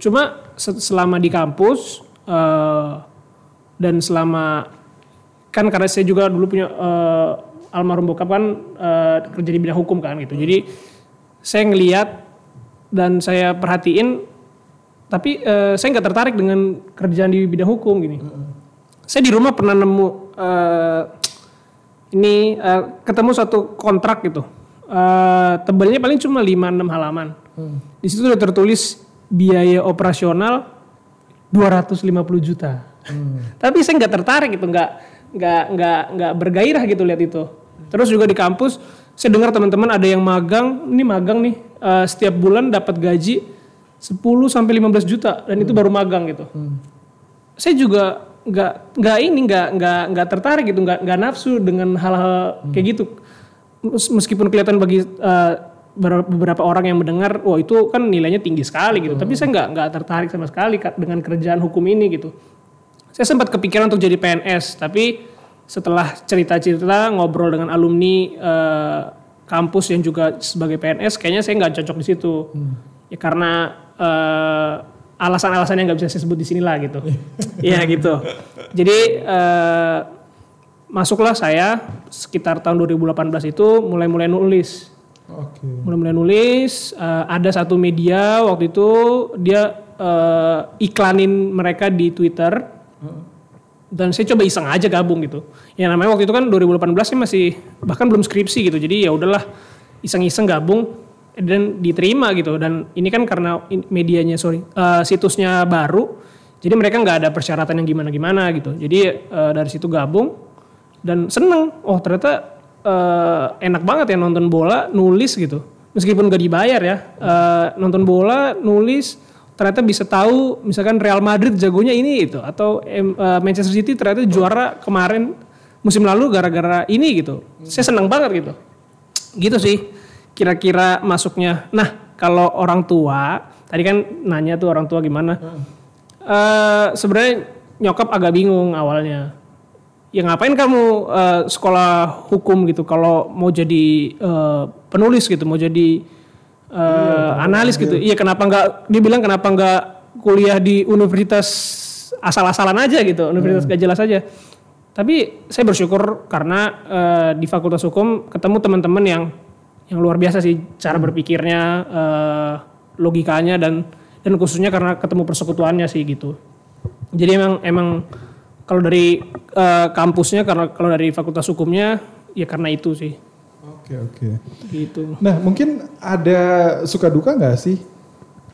Cuma se- selama di kampus eh, dan selama kan karena saya juga dulu punya eh, almarhum bokap kan eh, kerja di bidang hukum kan gitu, jadi saya ngeliat dan saya perhatiin, tapi eh, saya nggak tertarik dengan kerjaan di bidang hukum gini. Saya di rumah pernah nemu eh, ini eh, ketemu satu kontrak gitu. Eh, tebalnya paling cuma 5-6 halaman. Di situ udah tertulis biaya operasional 250 juta tapi saya nggak tertarik gitu nggak nggak nggak nggak bergairah gitu lihat itu. Terus juga di kampus saya dengar teman-teman ada yang magang ini magang nih eh, setiap bulan dapat gaji 10 sampai 15 juta dan itu baru magang gitu. Saya juga nggak nggak ini nggak nggak nggak tertarik gitu nggak nggak nafsu dengan hal-hal kayak gitu. Mes- meskipun kelihatan bagi ber- beberapa orang yang mendengar wah itu kan nilainya tinggi sekali gitu. Tapi saya nggak nggak tertarik sama sekali dengan kerjaan hukum ini gitu saya sempat kepikiran untuk jadi PNS tapi setelah cerita-cerita ngobrol dengan alumni eh, kampus yang juga sebagai PNS kayaknya saya nggak cocok di situ. Ya karena eh, alasan-alasan yang nggak bisa saya sebut di sini lah gitu. Iya gitu. Jadi eh, masuklah saya sekitar tahun 2018 itu mulai-mulai nulis. Oke. mulai-mulai nulis eh, ada satu media waktu itu dia eh, iklanin mereka di Twitter dan saya coba iseng aja gabung gitu. Ya namanya waktu itu kan 2018 sih masih bahkan belum skripsi gitu. Jadi ya udahlah iseng-iseng gabung dan diterima gitu. Dan ini kan karena medianya sorry eh, situsnya baru jadi mereka nggak ada persyaratan yang gimana-gimana gitu. Jadi eh, dari situ gabung dan seneng. Oh ternyata eh, enak banget ya nonton bola nulis gitu. Meskipun gak dibayar ya eh, nonton bola nulis ternyata bisa tahu misalkan Real Madrid jagonya ini itu atau eh, Manchester City ternyata juara kemarin musim lalu gara-gara ini gitu. Saya senang banget gitu. Gitu sih kira-kira masuknya. Nah kalau orang tua tadi kan nanya tuh orang tua gimana. Eh, sebenarnya nyokap agak bingung awalnya. Ya ngapain kamu eh, sekolah hukum gitu kalau mau jadi eh, penulis gitu mau jadi eh, analis gitu. Iya kenapa nggak dia bilang kenapa nggak kuliah di universitas asal-asalan aja gitu universitas gak jelas aja. Tapi saya bersyukur karena eh, di fakultas hukum ketemu teman-teman yang yang luar biasa sih cara berpikirnya eh, logikanya dan dan khususnya karena ketemu persekutuannya sih gitu. Jadi emang emang kalau dari eh, kampusnya karena kalau dari fakultas hukumnya ya karena itu sih Oke oke. gitu Nah mungkin ada suka duka nggak sih?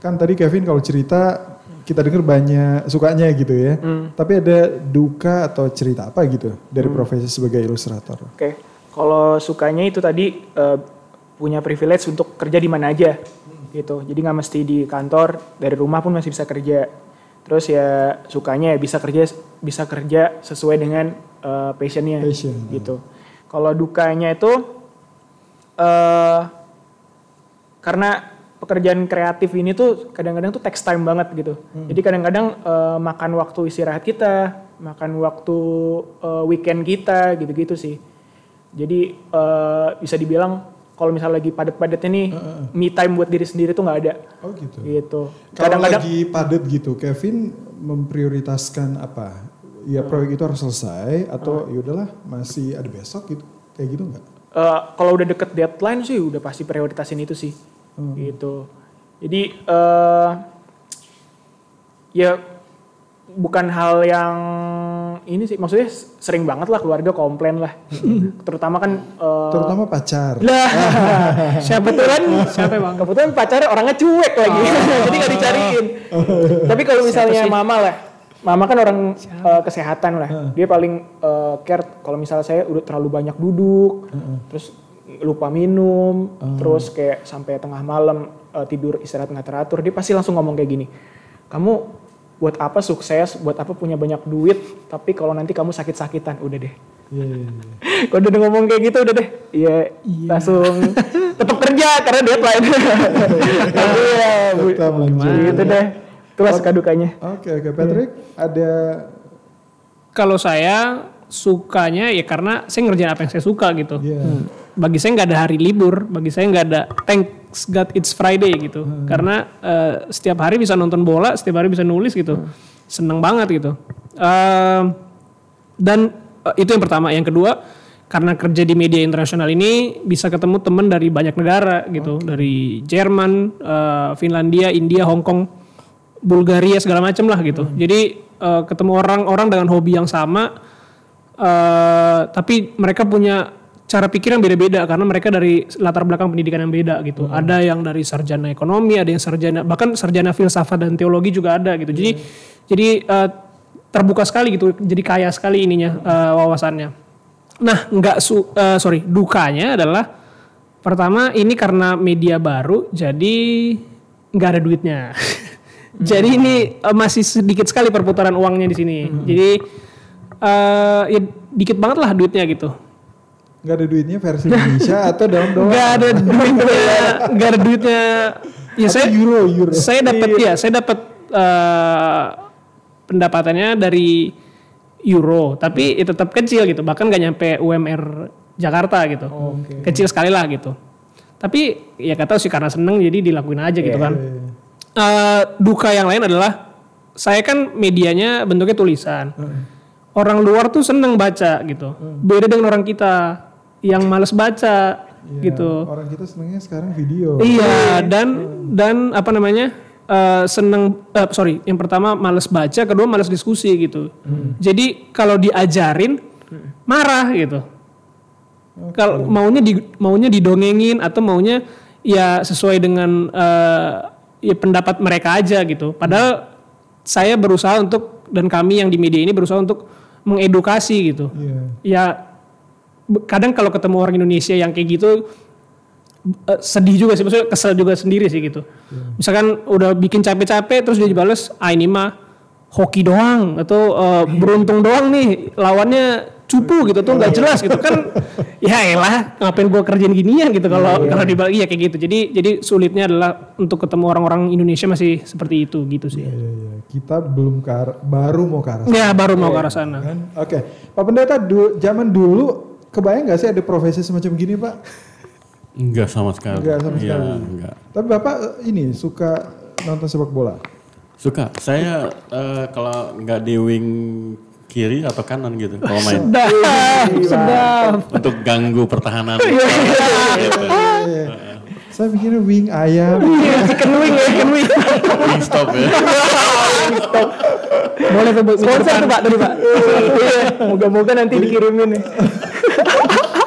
Kan tadi Kevin kalau cerita kita dengar banyak sukanya gitu ya. Tapi ada duka atau cerita apa gitu dari profesi sebagai ilustrator? Oke, kalau sukanya itu tadi eh, punya privilege untuk kerja di mana aja, gitu. Jadi nggak mesti di kantor, dari rumah pun masih bisa kerja. Terus ya sukanya ya bisa kerja bisa kerja sesuai dengan eh, passionnya, Passion, gitu. Kalau dukanya itu eh karena pekerjaan kreatif ini tuh kadang-kadang tuh text time banget gitu. Jadi kadang-kadang eh, makan waktu istirahat kita, makan waktu eh, weekend kita gitu-gitu sih. Jadi eh, bisa dibilang kalau misalnya lagi padat-padatnya nih, me time buat diri sendiri tuh nggak ada. Oh gitu. Gitu. Kalau lagi padat gitu, Kevin memprioritaskan apa? Ya proyek itu harus selesai atau ya udahlah masih ada besok gitu, kayak gitu nggak? Eh, kalau udah deket deadline sih udah pasti prioritasin itu sih. Gitu. Jadi eh ya bukan hal yang ini sih maksudnya sering banget lah keluarga komplain lah terutama kan eh, Terutama pacar. lah Siapa tuh kan? Siapa bang? kebetulan pacarnya orangnya cuek lagi jadi nggak dicariin tapi kalau misalnya mama lah mama kan orang eh, kesehatan lah. Dia paling eh, care kalau misalnya saya udah terlalu banyak duduk terus lupa minum terus kayak sampai tengah malam eh, tidur istirahat nggak teratur dia pasti langsung ngomong kayak gini kamu buat apa sukses? Buat apa punya banyak duit? Tapi kalau nanti kamu sakit-sakitan udah deh. Iya, iya, iya. kalau udah ngomong kayak gitu udah deh. Iya langsung tetap kerja karena deadline. Iya gitu deh itulah suka dukanya Oke oke Patrick ada Kalau saya sukanya ya karena saya ngerjain apa yang saya suka gitu. Iya. Hmm. Bagi saya nggak ada hari libur, bagi saya nggak ada thanks God it's Friday gitu. Karena eh, setiap hari bisa nonton bola, setiap hari bisa nulis gitu. Seneng banget gitu. Ehm, dan eh, itu yang pertama. Yang kedua karena kerja di media internasional ini bisa ketemu teman dari banyak negara gitu, dari Jerman, eh, Finlandia, India, Hong Kong, Bulgaria segala macam lah gitu. Jadi eh, ketemu orang-orang dengan hobi yang sama, eh, tapi mereka punya cara pikir yang beda-beda karena mereka dari latar belakang pendidikan yang beda gitu. Ada yang dari sarjana ekonomi, ada yang sarjana bahkan sarjana filsafat dan teologi juga ada gitu. Jadi jadi eh, terbuka sekali gitu. Jadi kaya sekali ininya eh, wawasannya. Nah, nggak su eh, sorry dukanya adalah pertama ini karena media baru jadi nggak ada duitnya. jadi ini eh, masih sedikit sekali perputaran uangnya di sini. Jadi eh ya dikit banget lah duitnya gitu. nggak ada duitnya versi Indonesia atau dalam doang? Nggak ada duitnya, nggak ada duitnya. Ya Atau saya euro euro. saya dapat ya, saya dapat eh, pendapatannya dari euro, tapi ya tetap kecil gitu, bahkan nggak nyampe UMR Jakarta gitu, kecil sekali lah gitu. Tapi ya kata sih karena seneng jadi dilakuin aja gitu kan. Eh, duka yang lain adalah saya kan medianya bentuknya tulisan. Orang luar tuh seneng baca gitu, beda dengan orang kita yang males baca Iya, gitu. Orang kita senengnya sekarang video. Iya dan dan apa namanya eh, seneng eh, sorry yang pertama males baca kedua males diskusi gitu. Jadi kalau diajarin marah gitu. Kalau maunya di, maunya didongengin atau maunya ya sesuai dengan ya pendapat mereka aja gitu. Padahal saya berusaha untuk dan kami yang di media ini berusaha untuk mengedukasi gitu. Iya. Ya kadang kalau ketemu orang Indonesia yang kayak gitu eh, sedih juga sih, maksudnya kesel juga sendiri sih gitu. Misalkan udah bikin capek-capek terus dia dibales, ah ini mah hoki doang atau eh, beruntung doang nih lawannya cupu gitu tuh nggak jelas gitu kan ya elah ngapain gua kerjain ginian gitu kalau kalau dibagi ya kayak gitu jadi jadi sulitnya adalah untuk ketemu orang-orang Indonesia masih seperti itu gitu sih Iya, iya. Kita belum ke arah- baru mau ke arah sana. ya baru mau ke arah sana kan? Oke, Pak Pendeta, du- zaman dulu kebayang nggak sih ada profesi semacam gini, Pak? Enggak sama sekali. Enggak sama Iya, sekali. enggak. Tapi Bapak eh, ini suka nonton sepak bola? Suka. Saya eh, kalau nggak di wing kiri atau kanan gitu kalau main sedap sedap untuk ganggu pertahanan. Iya. Gitu. Saya mikirnya wing ayam. chicken wing ya chicken wing Wing stop ya. boleh tuh buat sponsor tuh pak tadi pak Iya, moga-moga nanti dikirimin nih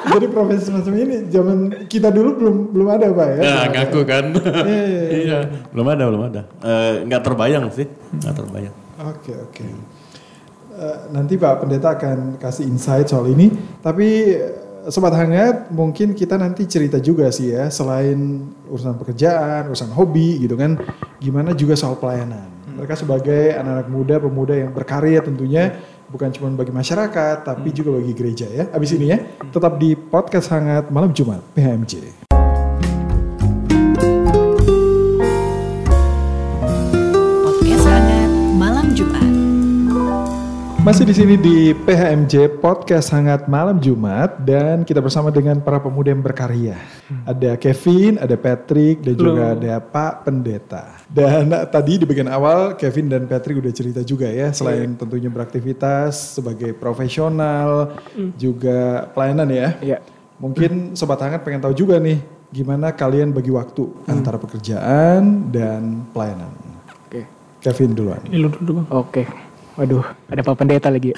Jadi profesi semacam ini zaman kita dulu belum belum ada, Pak ya? Ya ngaku kan. Iya. Belum ada, belum ada. Eh, Nggak terbayang sih. Nggak terbayang. Oke oke. Eh, nanti Pak Pendeta akan kasih insight soal ini. Tapi eh, sobat hangat, mungkin kita nanti cerita juga sih ya, selain urusan pekerjaan, urusan hobi gitu kan, gimana juga soal pelayanan. Mereka sebagai anak-anak muda, pemuda yang berkarya tentunya bukan cuma bagi masyarakat, tapi juga bagi gereja ya. Abis ini ya, tetap di podcast hangat malam Jumat PHMJ. Masih di sini di PHMJ Podcast Hangat Malam Jumat dan kita bersama dengan para pemuda yang berkarya. Ada Kevin, ada Patrick dan juga ada Pak Pendeta. Dan eh, tadi di bagian awal Kevin dan Patrick udah cerita juga ya selain tentunya beraktivitas sebagai profesional juga pelayanan ya. Iya. Mungkin sobat hangat pengen tahu juga nih gimana kalian bagi waktu antara pekerjaan dan pelayanan. Oke. Kevin duluan. Ini dulu. Oke. Waduh, ada Pak Pendeta lagi.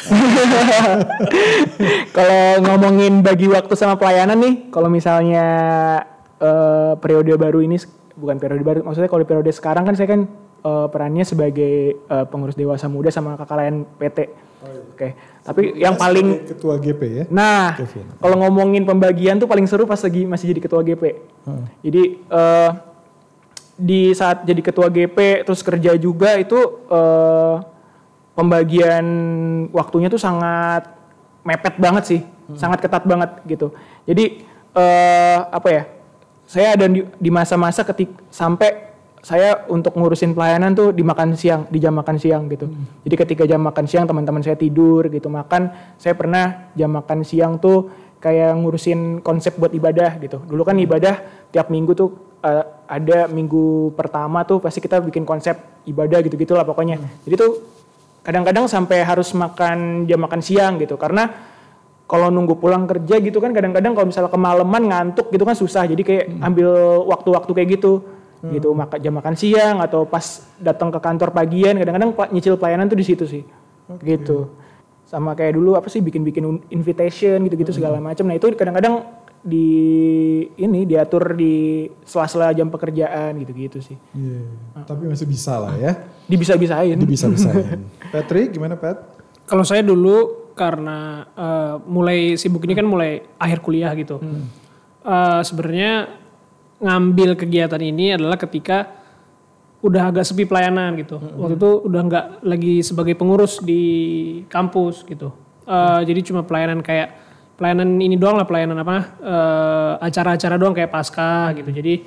kalau ngomongin bagi waktu sama pelayanan nih, kalau misalnya eh, periode baru ini, bukan periode baru, maksudnya kalau di periode sekarang kan saya kan eh, perannya sebagai eh, pengurus dewasa muda sama kakak layan PT. Oke, tapi yang paling Ketua GP ya. Nah, kalau ngomongin pembagian tuh paling seru pas lagi masih jadi ketua GP. Jadi eh, di saat jadi ketua GP terus kerja juga itu eh, pembagian waktunya tuh sangat mepet banget sih, sangat ketat banget gitu. Jadi eh, apa ya? Saya ada di masa-masa ketik sampai saya untuk ngurusin pelayanan tuh di makan siang, di jam makan siang gitu. Jadi ketika jam makan siang teman-teman saya tidur gitu makan, saya pernah jam makan siang tuh kayak ngurusin konsep buat ibadah gitu. Dulu kan ibadah tiap minggu tuh eh, ada minggu pertama tuh pasti kita bikin konsep ibadah gitu-gitu lah pokoknya. Jadi tuh kadang-kadang sampai harus makan jam makan siang gitu. Karena kalau nunggu pulang kerja gitu kan kadang-kadang kalau misalnya kemalaman ngantuk gitu kan susah. Jadi kayak ambil waktu-waktu kayak gitu. Gitu maka jam makan siang atau pas datang ke kantor pagian kadang-kadang nyicil pelayanan tuh di situ sih. Gitu. Sama kayak dulu apa sih bikin-bikin invitation gitu-gitu segala macam. Nah itu kadang-kadang di ini diatur di sela-sela jam pekerjaan gitu-gitu sih Iya. Tapi masih bisa lah ya. dibisa-bisain Dibisa-bisain. Patrick gimana Pat? Kalau saya dulu karena eh, mulai sibuk ini kan mulai akhir kuliah gitu. Eh, Sebenarnya ngambil kegiatan ini adalah ketika udah agak sepi pelayanan gitu. Waktu itu udah nggak lagi sebagai pengurus di kampus gitu. Eh, Jadi cuma pelayanan kayak pelayanan ini doang lah pelayanan apa eh, acara-acara doang kayak pasca gitu. Jadi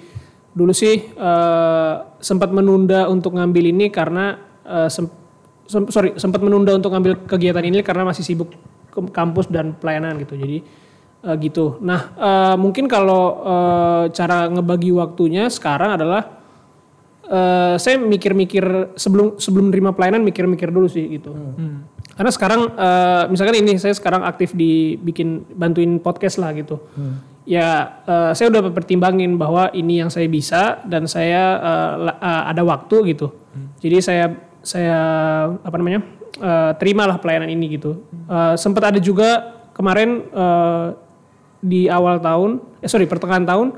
dulu sih eh, sempat menunda untuk ngambil ini karena eh, sem- sem- sorry sempat menunda untuk ngambil kegiatan ini karena masih sibuk ke kampus dan pelayanan gitu. Jadi eh, gitu. Nah eh, mungkin kalau eh, cara ngebagi waktunya sekarang adalah eh, saya mikir-mikir sebelum sebelum nerima pelayanan mikir-mikir dulu sih gitu. Karena sekarang eh, misalkan ini saya sekarang aktif di bikin bantuin podcast lah gitu. Ya eh, saya udah pertimbangin bahwa ini yang saya bisa dan saya la- eh, ada waktu gitu. Jadi saya saya apa namanya eh, terimalah pelayanan ini gitu. Eh, sempat ada juga kemarin eh, di awal tahun, eh sorry pertengahan tahun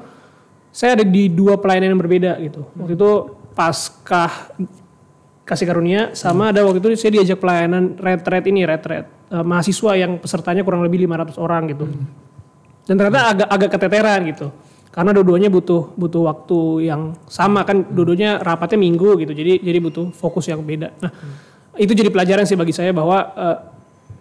saya ada di dua pelayanan yang berbeda gitu. Waktu itu paskah kasih karunia sama ada waktu itu saya diajak pelayanan retret ini retret eh, mahasiswa yang pesertanya kurang lebih 500 orang gitu. Dan ternyata agak agak keteteran gitu. Karena dua-duanya butuh butuh waktu yang sama kan dua-duanya rapatnya minggu gitu. Jadi jadi butuh fokus yang beda. Nah, itu jadi pelajaran sih bagi saya bahwa eh,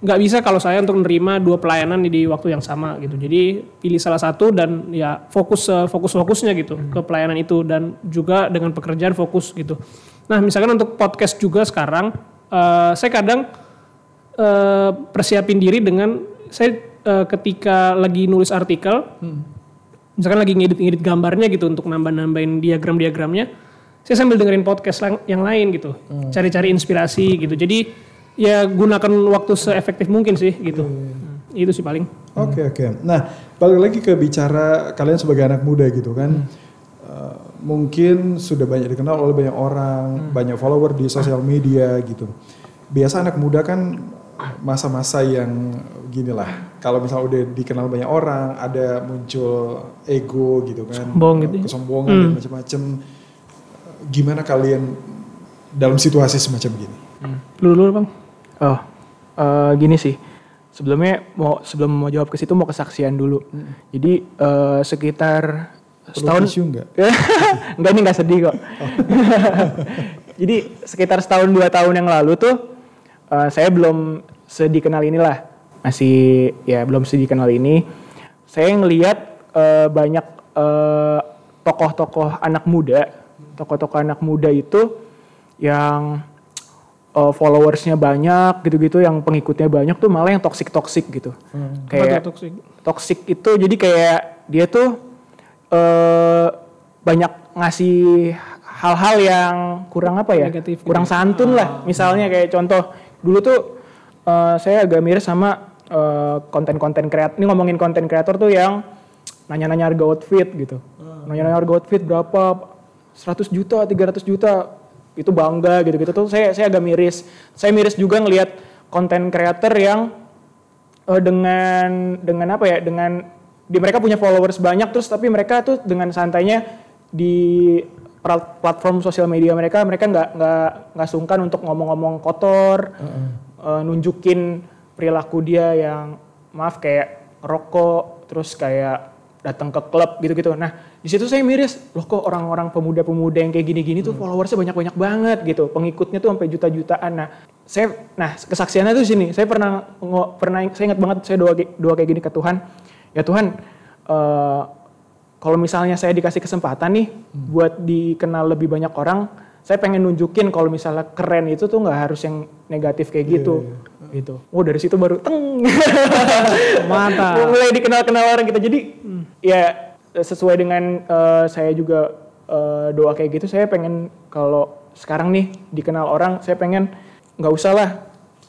nggak bisa kalau saya untuk menerima dua pelayanan di waktu yang sama gitu. Jadi pilih salah satu dan ya fokus fokus fokusnya gitu ke pelayanan itu dan juga dengan pekerjaan fokus gitu. Nah misalkan untuk podcast juga sekarang eh, saya kadang eh, persiapin diri dengan saya eh, ketika lagi nulis artikel, misalkan lagi ngedit-ngedit gambarnya gitu untuk nambah-nambahin diagram-diagramnya, saya sambil dengerin podcast yang lain gitu, cari-cari inspirasi gitu. Jadi ya gunakan waktu seefektif mungkin sih gitu. Hmm, Itu sih paling. Oke oke. Nah balik lagi ke bicara kalian sebagai anak muda gitu kan. Eh, mungkin sudah banyak dikenal oleh banyak orang, banyak follower di sosial media gitu. Biasa anak muda kan masa-masa yang gini lah. Kalau misalnya udah dikenal banyak orang, ada muncul ego gitu kan, Sombong gitu ya. kesombongan dan macam-macam. Gimana kalian dalam situasi semacam gini? Dulu bang. Oh, eh, gini sih. Sebelumnya mau sebelum mau jawab ke situ mau kesaksian dulu. Jadi eh, sekitar Perlu setahun tisu nggak? enggak ini nggak sedih kok. Jadi sekitar setahun dua tahun yang lalu tuh eh, saya belum sedih kenal inilah. Masih ya belum sedih kenal ini. Saya ngelihat eh, banyak eh, tokoh-tokoh anak muda, tokoh-tokoh anak muda itu yang eh, followersnya banyak gitu-gitu, yang pengikutnya banyak tuh malah yang toxic toxic gitu. Kayak Apa tuh toxic? toxic itu jadi kayak dia tuh eh banyak ngasih hal-hal yang kurang apa ya? Negatif gitu. kurang santun lah misalnya kayak contoh dulu tuh eh, saya agak mirip sama eh, konten-konten kreator ini ngomongin konten kreator tuh yang nanya-nanya harga outfit gitu. Nanya-nanya harga outfit berapa? 100 juta 300 juta itu bangga gitu-gitu tuh saya saya agak miris. Saya miris juga ngelihat konten creator yang eh, dengan dengan apa ya dengan di mereka punya followers banyak terus tapi mereka tuh dengan santainya di plat- platform sosial media mereka mereka nggak nggak nggak sungkan untuk ngomong-ngomong kotor eh, nunjukin perilaku dia yang maaf kayak rokok terus kayak datang ke klub gitu-gitu. Nah di situ saya miris loh kok orang-orang pemuda-pemuda yang kayak gini-gini tuh followersnya banyak-banyak banget gitu. Pengikutnya tuh sampai juta-jutaan. Nah saya nah kesaksiannya tuh sini. Saya pernah pernah saya ingat banget saya doa doa kayak gini ke Tuhan. Ya Tuhan eh, kalau misalnya saya dikasih kesempatan nih buat dikenal lebih banyak orang, saya pengen nunjukin kalau misalnya keren itu tuh nggak harus yang negatif kayak gitu, gitu. Oh dari situ baru teng, Mantap. mulai dikenal-kenal orang kita. Jadi ya sesuai dengan eh, saya juga eh, doa kayak gitu, saya pengen kalau sekarang nih dikenal orang, saya pengen nggak usah lah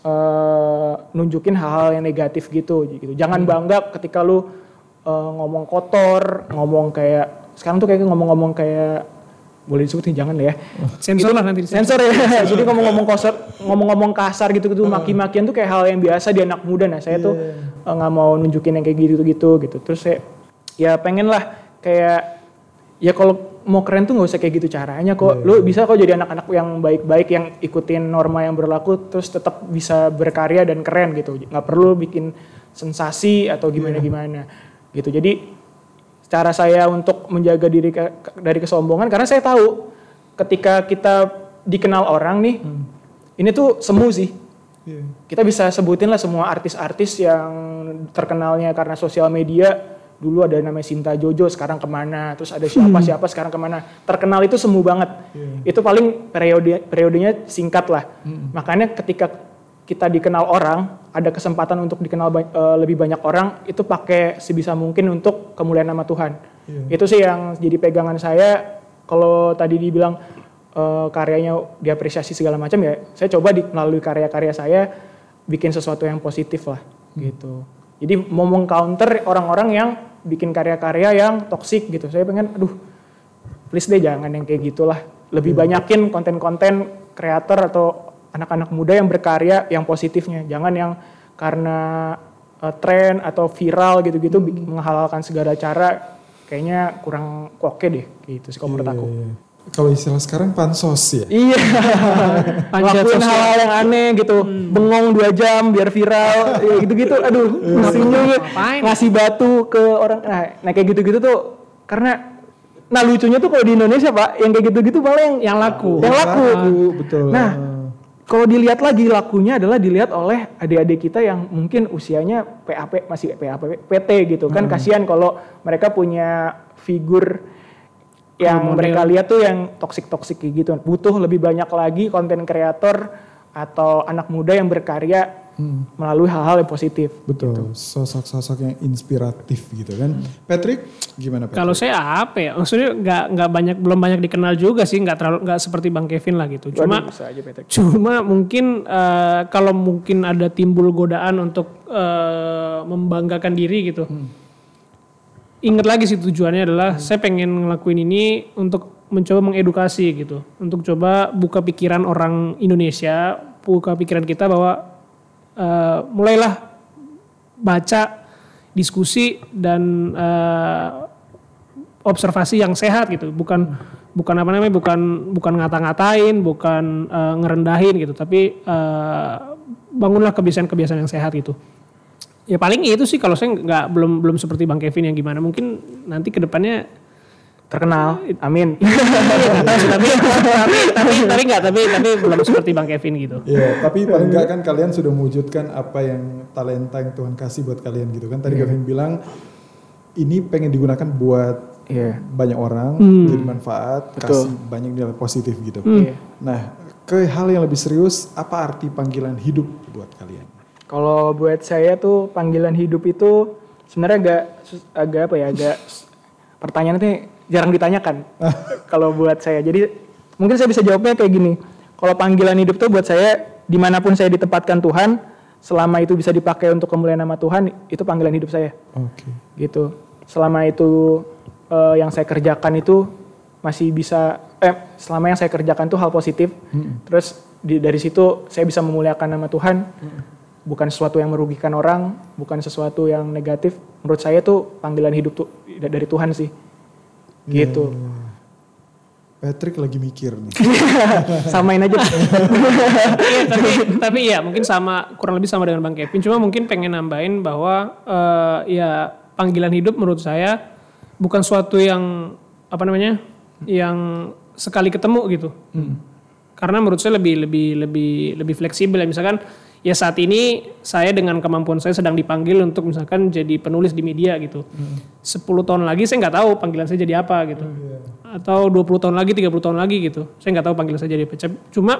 eh, nunjukin hal-hal yang negatif gitu, gitu. Jangan bangga ketika lu eh, ngomong kotor, ngomong kayak sekarang tuh kayak ngomong-ngomong kayak boleh disebutin jangan ya. Sensor lah nanti Sensor ya. Jadi ngomong-ngomong kasar, ngomong-ngomong kasar gitu-gitu, maki-makian tuh kayak hal yang biasa di anak muda. Nah, saya tuh eh, nggak mau nunjukin yang kayak gitu-gitu gitu. Terus saya ya pengen lah kayak ya kalau mau keren tuh nggak usah kayak gitu caranya kok. Lu bisa kok jadi anak-anak yang baik-baik yang ikutin norma yang berlaku terus tetap bisa berkarya dan keren gitu. Nggak perlu bikin sensasi atau gimana-gimana gitu. Jadi cara saya untuk menjaga diri ke- dari kesombongan karena saya tahu ketika kita dikenal orang nih ini tuh semu sih Iya. kita bisa sebutin lah semua artis-artis yang terkenalnya karena sosial media dulu ada namanya Sinta Jojo sekarang ke mana? Terus ada siapa siapa sekarang ke mana? Terkenal itu semu banget. Itu paling periode periodenya singkat lah. Makanya ketika kita dikenal orang ada kesempatan untuk dikenal ba- eh, lebih banyak orang itu pakai sebisa mungkin untuk kemuliaan nama Tuhan. Itu sih yang jadi pegangan saya. Kalau tadi dibilang eh, karyanya diapresiasi segala macam ya saya coba di, melalui karya-karya saya bikin sesuatu yang positif lah gitu jadi mau meng-counter orang-orang yang bikin karya-karya yang toksik gitu. Saya pengen aduh please deh jangan yang kayak gitulah. Lebih banyakin konten-konten kreator atau anak-anak muda yang berkarya yang positifnya. Jangan yang karena eh, tren atau viral gitu-gitu bikin- menghalalkan segala cara. Kayaknya kurang oke deh gitu sih kalau menurut aku. Iya, iya. Kalau istilah sekarang pansos ya. Iya, sosial. hal-hal yang aneh gitu, bengong dua jam biar viral, ya gitu-gitu. Aduh, pusing juga. Ngapain? Ngasih batu ke orang, nah, nah kayak gitu-gitu tuh karena, nah lucunya tuh kalau di Indonesia pak, yang kayak gitu-gitu malah yang Yang laku. yang laku. betul. Nah, kalau dilihat lagi lakunya adalah dilihat oleh adik-adik kita yang mungkin usianya PAP masih PAP PT gitu kan kasihan kalau mereka punya figur yang model. mereka lihat tuh yang toksik-toksik kayak gitu. Butuh lebih banyak lagi konten kreator atau anak muda yang berkarya melalui hal-hal yang positif. Betul, sosok-sosok yang inspiratif gitu kan. Patrick, gimana Patrick? Kalau saya apa ya? Maksudnya nggak nggak banyak belum banyak dikenal juga sih, nggak terlalu nggak seperti Bang Kevin lah gitu. Cuma Waduh, bisa aja Patrick. cuma mungkin eh, kalau mungkin ada timbul godaan untuk eh, membanggakan diri gitu. Ingat lagi sih tujuannya adalah saya pengen ngelakuin ini untuk mencoba mengedukasi gitu, untuk coba buka pikiran orang Indonesia, buka pikiran kita bahwa eh, mulailah baca, diskusi dan eh, observasi yang sehat gitu, bukan bukan apa namanya, bukan bukan ngata-ngatain, bukan eh, ngerendahin gitu, tapi eh, bangunlah kebiasaan-kebiasaan yang sehat gitu. Ya paling itu sih kalau saya nggak belum belum seperti Bang Kevin yang gimana, mungkin nanti ke depannya Terkenal, amin. tapi tapi tapi tapi nggak tapi tapi belum seperti Bang Kevin gitu. Iya, tapi paling enggak kan kalian sudah mewujudkan apa yang talenta yang Tuhan kasih buat kalian gitu kan. Tadi Gavin bilang ini pengen digunakan buat Iya. banyak orang, jadi manfaat, Betul. kasih banyak nilai positif gitu. Iya. Nah, ke hal yang lebih serius, apa arti panggilan hidup buat kalian? Kalau buat saya tuh panggilan hidup itu sebenarnya agak agak apa ya agak pertanyaannya jarang ditanyakan kalau buat saya. Jadi mungkin saya bisa jawabnya kayak gini. Kalau panggilan hidup tuh buat saya di mana pun saya ditempatkan Tuhan, selama itu bisa dipakai untuk kemuliaan nama Tuhan, itu panggilan hidup saya. Oke. Gitu. Selama itu eh, yang saya kerjakan itu masih bisa eh selama yang saya kerjakan tuh hal positif. Terus di, dari situ saya bisa memuliakan nama Tuhan. Bukan sesuatu yang merugikan orang, bukan sesuatu yang negatif. Menurut saya tuh panggilan hidup tuh dari Tuhan sih. Gitu. Patrick lagi mikir nih. Samain aja. Iya, tapi tapi ya mungkin sama kurang lebih sama dengan Bang Kevin. Cuma mungkin pengen nambahin bahwa eh, ya panggilan hidup menurut saya bukan suatu yang apa namanya yang sekali ketemu gitu. Karena menurut saya lebih lebih lebih lebih fleksibel ya misalkan ya saat ini saya dengan kemampuan saya sedang dipanggil untuk misalkan jadi penulis di media gitu. 10 tahun lagi saya nggak tahu panggilan saya jadi apa gitu. Atau 20 tahun lagi, 30 tahun lagi gitu. Saya nggak tahu panggilan saya jadi apa. Cuma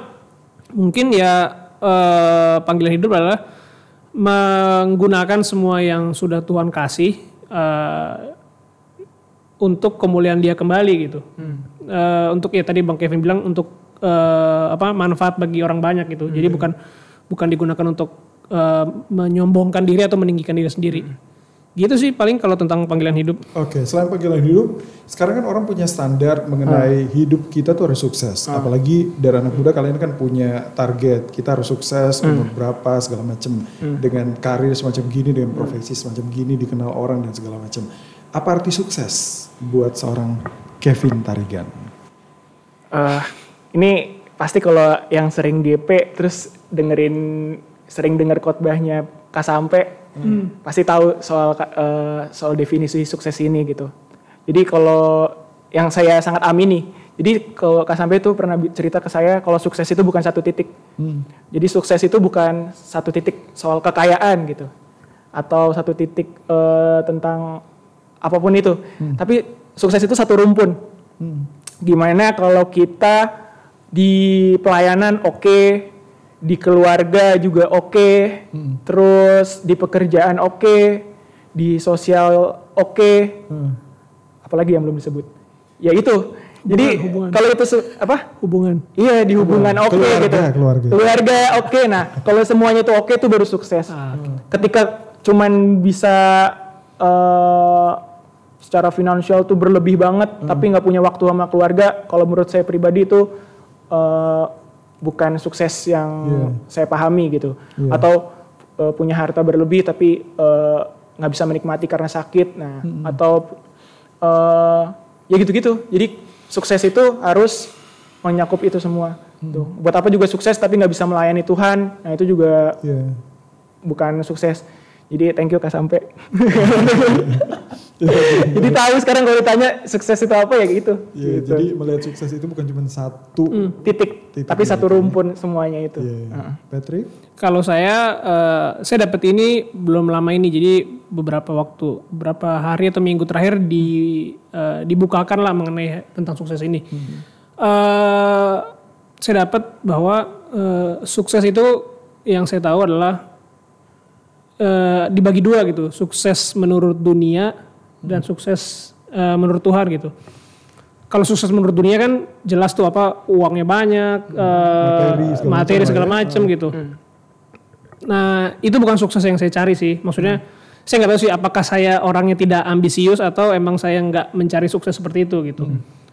mungkin ya eh, panggilan hidup adalah menggunakan semua yang sudah Tuhan kasih eh, untuk kemuliaan dia kembali gitu. Eh, untuk ya tadi Bang Kevin bilang untuk eh, apa manfaat bagi orang banyak gitu. Jadi bukan bukan digunakan untuk eh, menyombongkan diri atau meninggikan diri sendiri. Gitu sih paling kalau tentang panggilan hidup. Oke, selain panggilan hidup, sekarang kan orang punya standar mengenai hidup kita tuh harus sukses. Apalagi dari anak muda kalian kan punya target, kita harus sukses umur berapa segala macam dengan karir semacam gini, dengan profesi semacam gini dikenal orang dan segala macam. Apa arti sukses buat seorang Kevin Tarigan? Eh, ini pasti kalau yang sering GP terus dengerin sering dengar khotbahnya Kasampe pasti tahu soal eh, soal definisi sukses ini gitu. Jadi kalau yang saya sangat amini, jadi kalau Kasampe itu pernah cerita ke saya kalau sukses itu bukan satu titik. Jadi sukses itu bukan satu titik soal kekayaan gitu atau satu titik eh, tentang apa pun itu. Tapi sukses itu satu rumpun. Gimana kalau kita di pelayanan oke, di keluarga juga oke, terus di pekerjaan oke, di sosial oke, apalagi yang belum disebut. Ya itu. Jadi kalau itu apa? Hubungan. Iya di hubungan oke Keluarga, gitu. keluarga. Keluarga oke. Nah kalau semuanya itu oke itu baru sukses. Ketika cuman bisa eh, secara finansial tuh berlebih banget, tapi nggak punya waktu sama keluarga. Kalau menurut saya pribadi itu eh, bukan sukses yang Iya. saya pahami gitu. Iya. Atau eh, punya harta berlebih tapi eh, nggak bisa menikmati karena sakit. Nah atau eh, ya gitu-gitu. Jadi sukses itu harus menyakup itu semua. Tuh. Buat apa juga sukses tapi nggak bisa melayani Tuhan. Nah itu juga Iya. bukan sukses. Jadi thank you Kak Sampe. jadi tahu sekarang kalau ditanya sukses itu apa ya gitu. Iya, Gitu. jadi melihat sukses itu bukan cuma satu. titik, Titik tapi satu rumpun semuanya itu. Iya. Heeh. Patrick? Kalau saya, eh, saya dapat ini belum lama ini, jadi beberapa waktu, beberapa hari atau minggu terakhir di eh, dibukakan lah mengenai tentang sukses ini. Eh, saya dapat bahwa eh, sukses itu yang saya tahu adalah eh, dibagi dua gitu, sukses menurut dunia dan sukses eh, menurut Tuhan gitu. Kalau sukses menurut dunia kan jelas tuh apa uangnya banyak, eh, Materi, segala materi macam segala lah ya. macam gitu. Nah itu bukan sukses yang saya cari sih. Maksudnya saya nggak tahu sih apakah saya orangnya tidak ambisius atau emang saya nggak mencari sukses seperti itu gitu.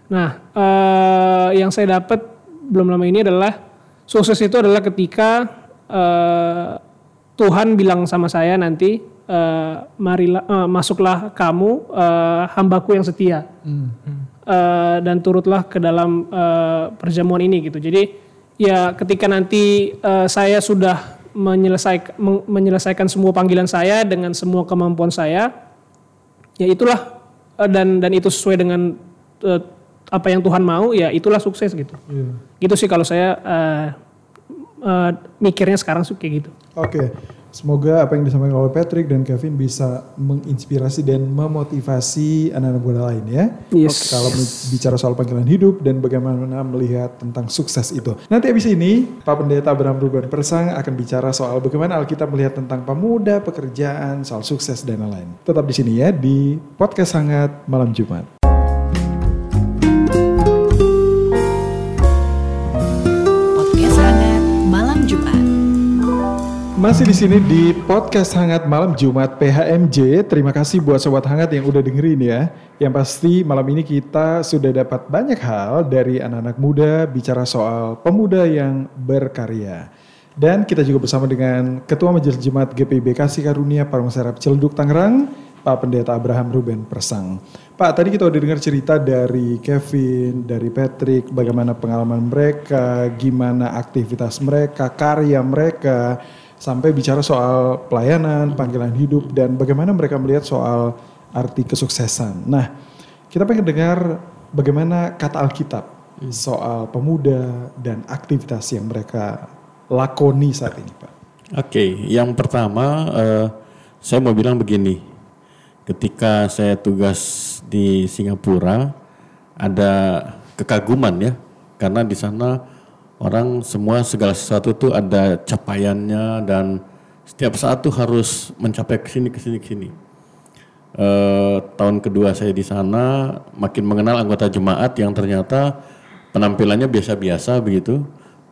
Nah eh, yang saya dapat belum lama ini adalah sukses itu adalah ketika eh, Tuhan bilang sama saya nanti eh, marilah eh, masuklah kamu eh, hambaku yang setia Eh, dan turutlah ke dalam eh, perjamuan ini gitu. Jadi ya ketika nanti eh, saya sudah menyelesaikan menyelesaikan semua panggilan saya dengan semua kemampuan saya, ya itulah eh, dan dan itu sesuai dengan eh, apa yang Tuhan mau, ya itulah sukses gitu. Iya. Gitu sih kalau saya eh, eh, mikirnya sekarang sih kayak gitu. Oke, semoga apa yang disampaikan oleh Patrick dan Kevin bisa menginspirasi dan memotivasi anak-anak muda lain ya. Yes. Kalau bicara soal panggilan hidup dan bagaimana melihat tentang sukses itu. Nanti habis ini Pak Pendeta Abraham Ruben Persang akan bicara soal bagaimana Alkitab melihat tentang pemuda, pekerjaan, soal sukses dan lain-lain. Tetap di sini ya di podcast hangat malam Jumat. Masih di sini di podcast Hangat Malam Jumat PHMJ. Terima kasih buat sobat hangat yang udah dengerin ya. Yang pasti malam ini kita sudah dapat banyak hal dari anak-anak muda bicara soal pemuda yang berkarya. Dan kita juga bersama dengan Ketua Majelis Jemaat GPIB Kasih Karunia Parung Serap Celduk Tangerang, Pak Pendeta Abraham Ruben Persang. Pak, tadi kita udah dengar cerita dari Kevin, dari Patrick, bagaimana pengalaman mereka, gimana aktivitas mereka, karya mereka, sampai bicara soal pelayanan, panggilan hidup, dan bagaimana mereka melihat soal arti kesuksesan. Nah, kita pengen dengar bagaimana kata Alkitab soal pemuda dan aktivitas yang mereka lakoni saat ini, Pak. Oke, yang pertama eh, saya mau bilang begini. Ketika saya tugas di Singapura ada kekaguman ya karena di sana orang semua segala sesuatu tuh ada capaiannya dan setiap saat tuh harus mencapai ke sini ke sini ke sini. Eh, tahun kedua saya di sana makin mengenal anggota jemaat yang ternyata penampilannya biasa-biasa begitu,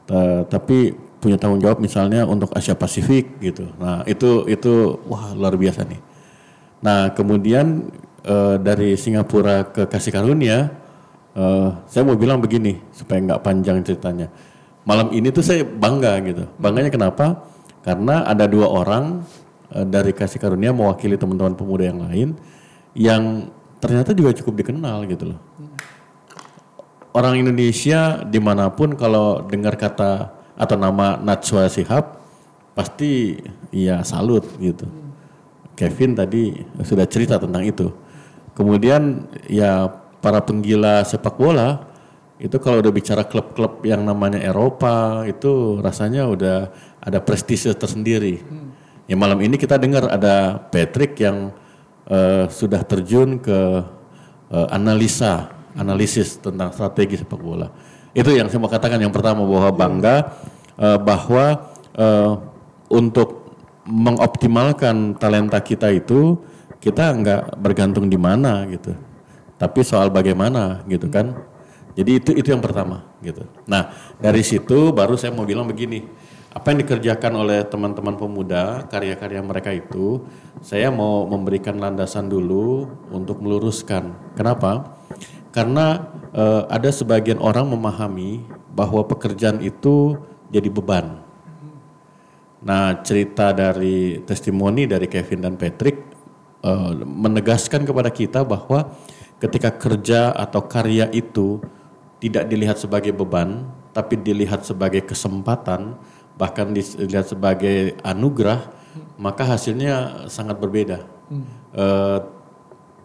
Ta- tapi punya tanggung jawab misalnya untuk Asia Pasifik gitu. Nah itu itu wah luar biasa nih. Nah kemudian eh, dari Singapura ke Kasih Karunia, eh, saya mau bilang begini supaya nggak panjang ceritanya. Malam ini tuh saya bangga gitu. Bangganya kenapa? Karena ada dua orang eh, dari Kasih Karunia mewakili teman-teman pemuda yang lain yang ternyata juga cukup dikenal gitu loh. Orang Indonesia di mana pun kalau dengar kata atau nama Najwa Shihab pasti ya salut gitu. Kevin tadi sudah cerita tentang itu. Kemudian ya para penggila sepak bola itu kalau udah bicara klub-klub yang namanya Eropa itu rasanya udah ada prestise tersendiri. Ya malam ini kita dengar ada Patrick yang eh, sudah terjun ke eh, analisa, analisis tentang strategi sepak bola. Itu yang saya mau katakan yang pertama bahwa bangga eh, bahwa eh, untuk mengoptimalkan talenta kita itu kita nggak bergantung di mana gitu, tapi soal bagaimana gitu kan. Jadi itu itu yang pertama gitu. Nah dari situ baru saya mau bilang begini, apa yang dikerjakan oleh teman-teman pemuda karya-karya mereka itu, saya mau memberikan landasan dulu untuk meluruskan. Kenapa? Karena eh, ada sebagian orang memahami bahwa pekerjaan itu jadi beban. Nah, cerita dari testimoni dari Kevin dan Patrick eh, menegaskan kepada kita bahwa ketika kerja atau karya itu tidak dilihat sebagai beban, tapi dilihat sebagai kesempatan, bahkan dilihat sebagai anugerah, maka hasilnya sangat berbeda. Eh,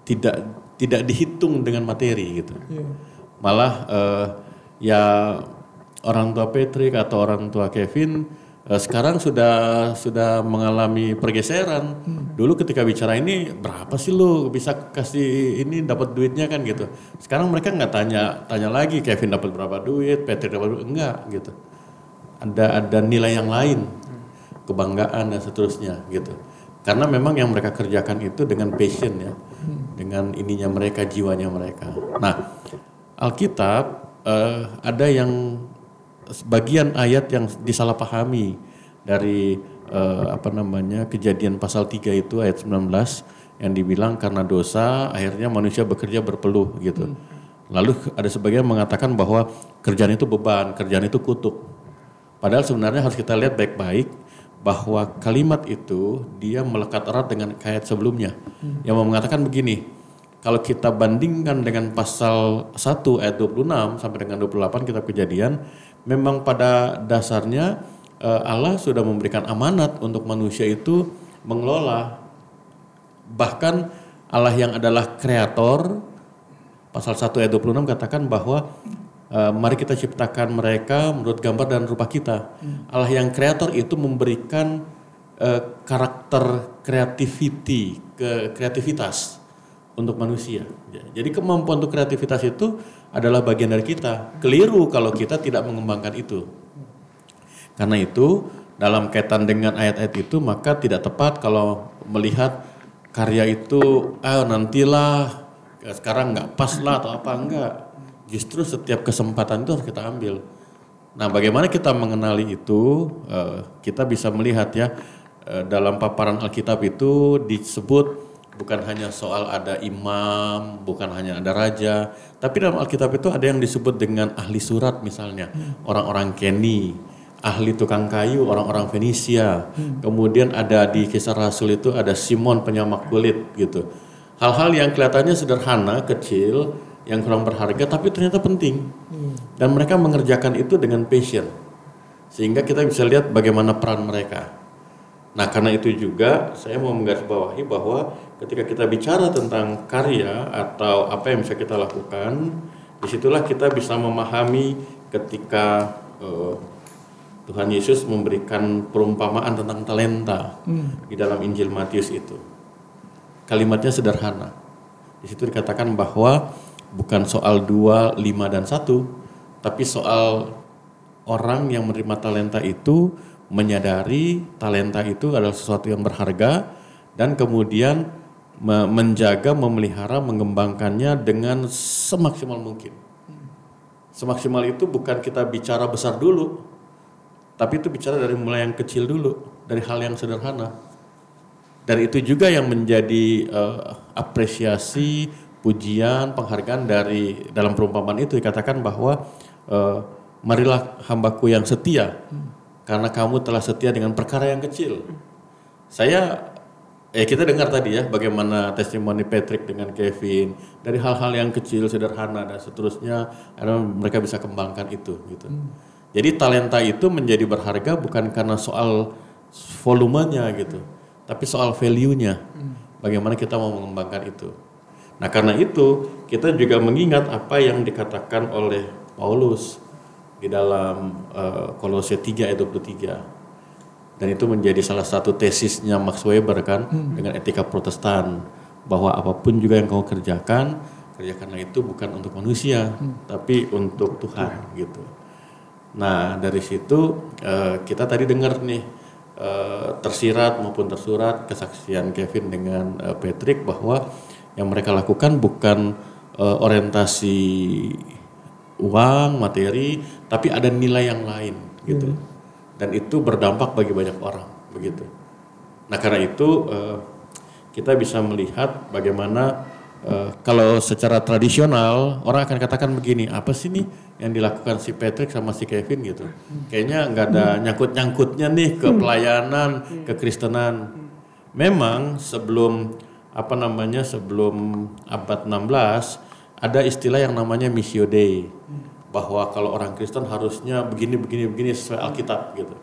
tidak tidak dihitung dengan materi gitu. Malah eh, ya orang tua Patrick atau orang tua Kevin sekarang sudah sudah mengalami pergeseran. Dulu ketika bicara ini berapa sih lu bisa kasih ini dapat duitnya kan gitu. Sekarang mereka nggak tanya tanya lagi Kevin dapat berapa duit, Patrick dapat berapa enggak gitu. Ada ada nilai yang lain, kebanggaan dan seterusnya gitu. Karena memang yang mereka kerjakan itu dengan passion ya, dengan ininya mereka, jiwanya mereka. Nah, Alkitab eh, ada yang sebagian ayat yang disalahpahami dari eh, apa namanya kejadian pasal 3 itu ayat 19 yang dibilang karena dosa akhirnya manusia bekerja berpeluh gitu. Lalu ada sebagian mengatakan bahwa kerjaan itu beban, kerjaan itu kutuk. Padahal sebenarnya harus kita lihat baik-baik bahwa kalimat itu dia melekat erat dengan ayat sebelumnya yang mengatakan begini. Kalau kita bandingkan dengan pasal 1 ayat 26 sampai dengan 28 kitab Kejadian, memang pada dasarnya eh, Allah sudah memberikan amanat untuk manusia itu mengelola bahkan Allah yang adalah kreator pasal 1 ayat 26 katakan bahwa eh, mari kita ciptakan mereka menurut gambar dan rupa kita. Allah yang kreator itu memberikan eh, karakter creativity, ke kreativitas untuk manusia. Jadi kemampuan untuk kreativitas itu adalah bagian dari kita. Keliru kalau kita tidak mengembangkan itu. Karena itu dalam kaitan dengan ayat-ayat itu maka tidak tepat kalau melihat karya itu ah nantilah sekarang nggak pas lah atau apa enggak. Justru setiap kesempatan itu harus kita ambil. Nah, bagaimana kita mengenali itu? Eh, kita bisa melihat ya eh, dalam paparan Alkitab itu disebut bukan hanya soal ada imam, bukan hanya ada raja, tapi dalam Alkitab itu ada yang disebut dengan ahli surat misalnya, orang-orang Keni, ahli tukang kayu, orang-orang Fenisia. Kemudian ada di kisah Rasul itu ada Simon penyamak kulit gitu. Hal-hal yang kelihatannya sederhana, kecil, yang kurang berharga tapi ternyata penting. Dan mereka mengerjakan itu dengan passion. Sehingga kita bisa lihat bagaimana peran mereka. Nah, karena itu juga saya mau menggarisbawahi bahwa ketika kita bicara tentang karya atau apa yang bisa kita lakukan, di situlah kita bisa memahami ketika eh, Tuhan Yesus memberikan perumpamaan tentang talenta di dalam Injil Matius itu. Kalimatnya sederhana. Di situ dikatakan bahwa bukan soal dua, lima dan satu, tapi soal orang yang menerima talenta itu menyadari talenta itu adalah sesuatu yang berharga dan kemudian menjaga, memelihara, mengembangkannya dengan semaksimal mungkin. Semaksimal itu bukan kita bicara besar dulu, tapi itu bicara dari mulai yang kecil dulu, dari hal yang sederhana. Dan itu juga yang menjadi eh, apresiasi, pujian, penghargaan dari dalam perumpamaan itu dikatakan bahwa eh, marilah hambaku yang setia, karena kamu telah setia dengan perkara yang kecil. Saya eh kita dengar tadi ya bagaimana testimoni Patrick dengan Kevin dari hal-hal yang kecil sederhana dan seterusnya karena mereka bisa kembangkan itu gitu. Jadi talenta itu menjadi berharga bukan karena soal volumenya gitu, tapi soal value-nya. Bagaimana kita mau mengembangkan itu. Nah, karena itu kita juga mengingat apa yang dikatakan oleh Paulus di dalam eh, Kolose 3 ayat 23 dan itu menjadi salah satu tesisnya Max Weber kan dengan etika Protestan bahwa apa pun juga yang kau kerjakan kerjakanlah itu bukan untuk manusia tapi untuk Tuhan gitu. Nah dari situ eh, kita tadi dengar nih eh, tersirat maupun tersurat kesaksian Kevin dengan eh, Patrick bahwa yang mereka lakukan bukan eh, orientasi uang materi tapi ada nilai yang lain gitu dan itu berdampak bagi banyak orang begitu. Nah karena itu eh, kita bisa melihat bagaimana eh, kalau secara tradisional orang akan katakan begini apa sih nih yang dilakukan si Patrick sama si Kevin? Gitu. Kayaknya nggak ada nyangkut-nyangkutnya nih ke pelayanan kekristenan. Memang sebelum apa namanya sebelum abad 16 ada istilah yang namanya missio dei bahwa kalau orang Kristen harusnya begini begini begini sesuai Alkitab gitu.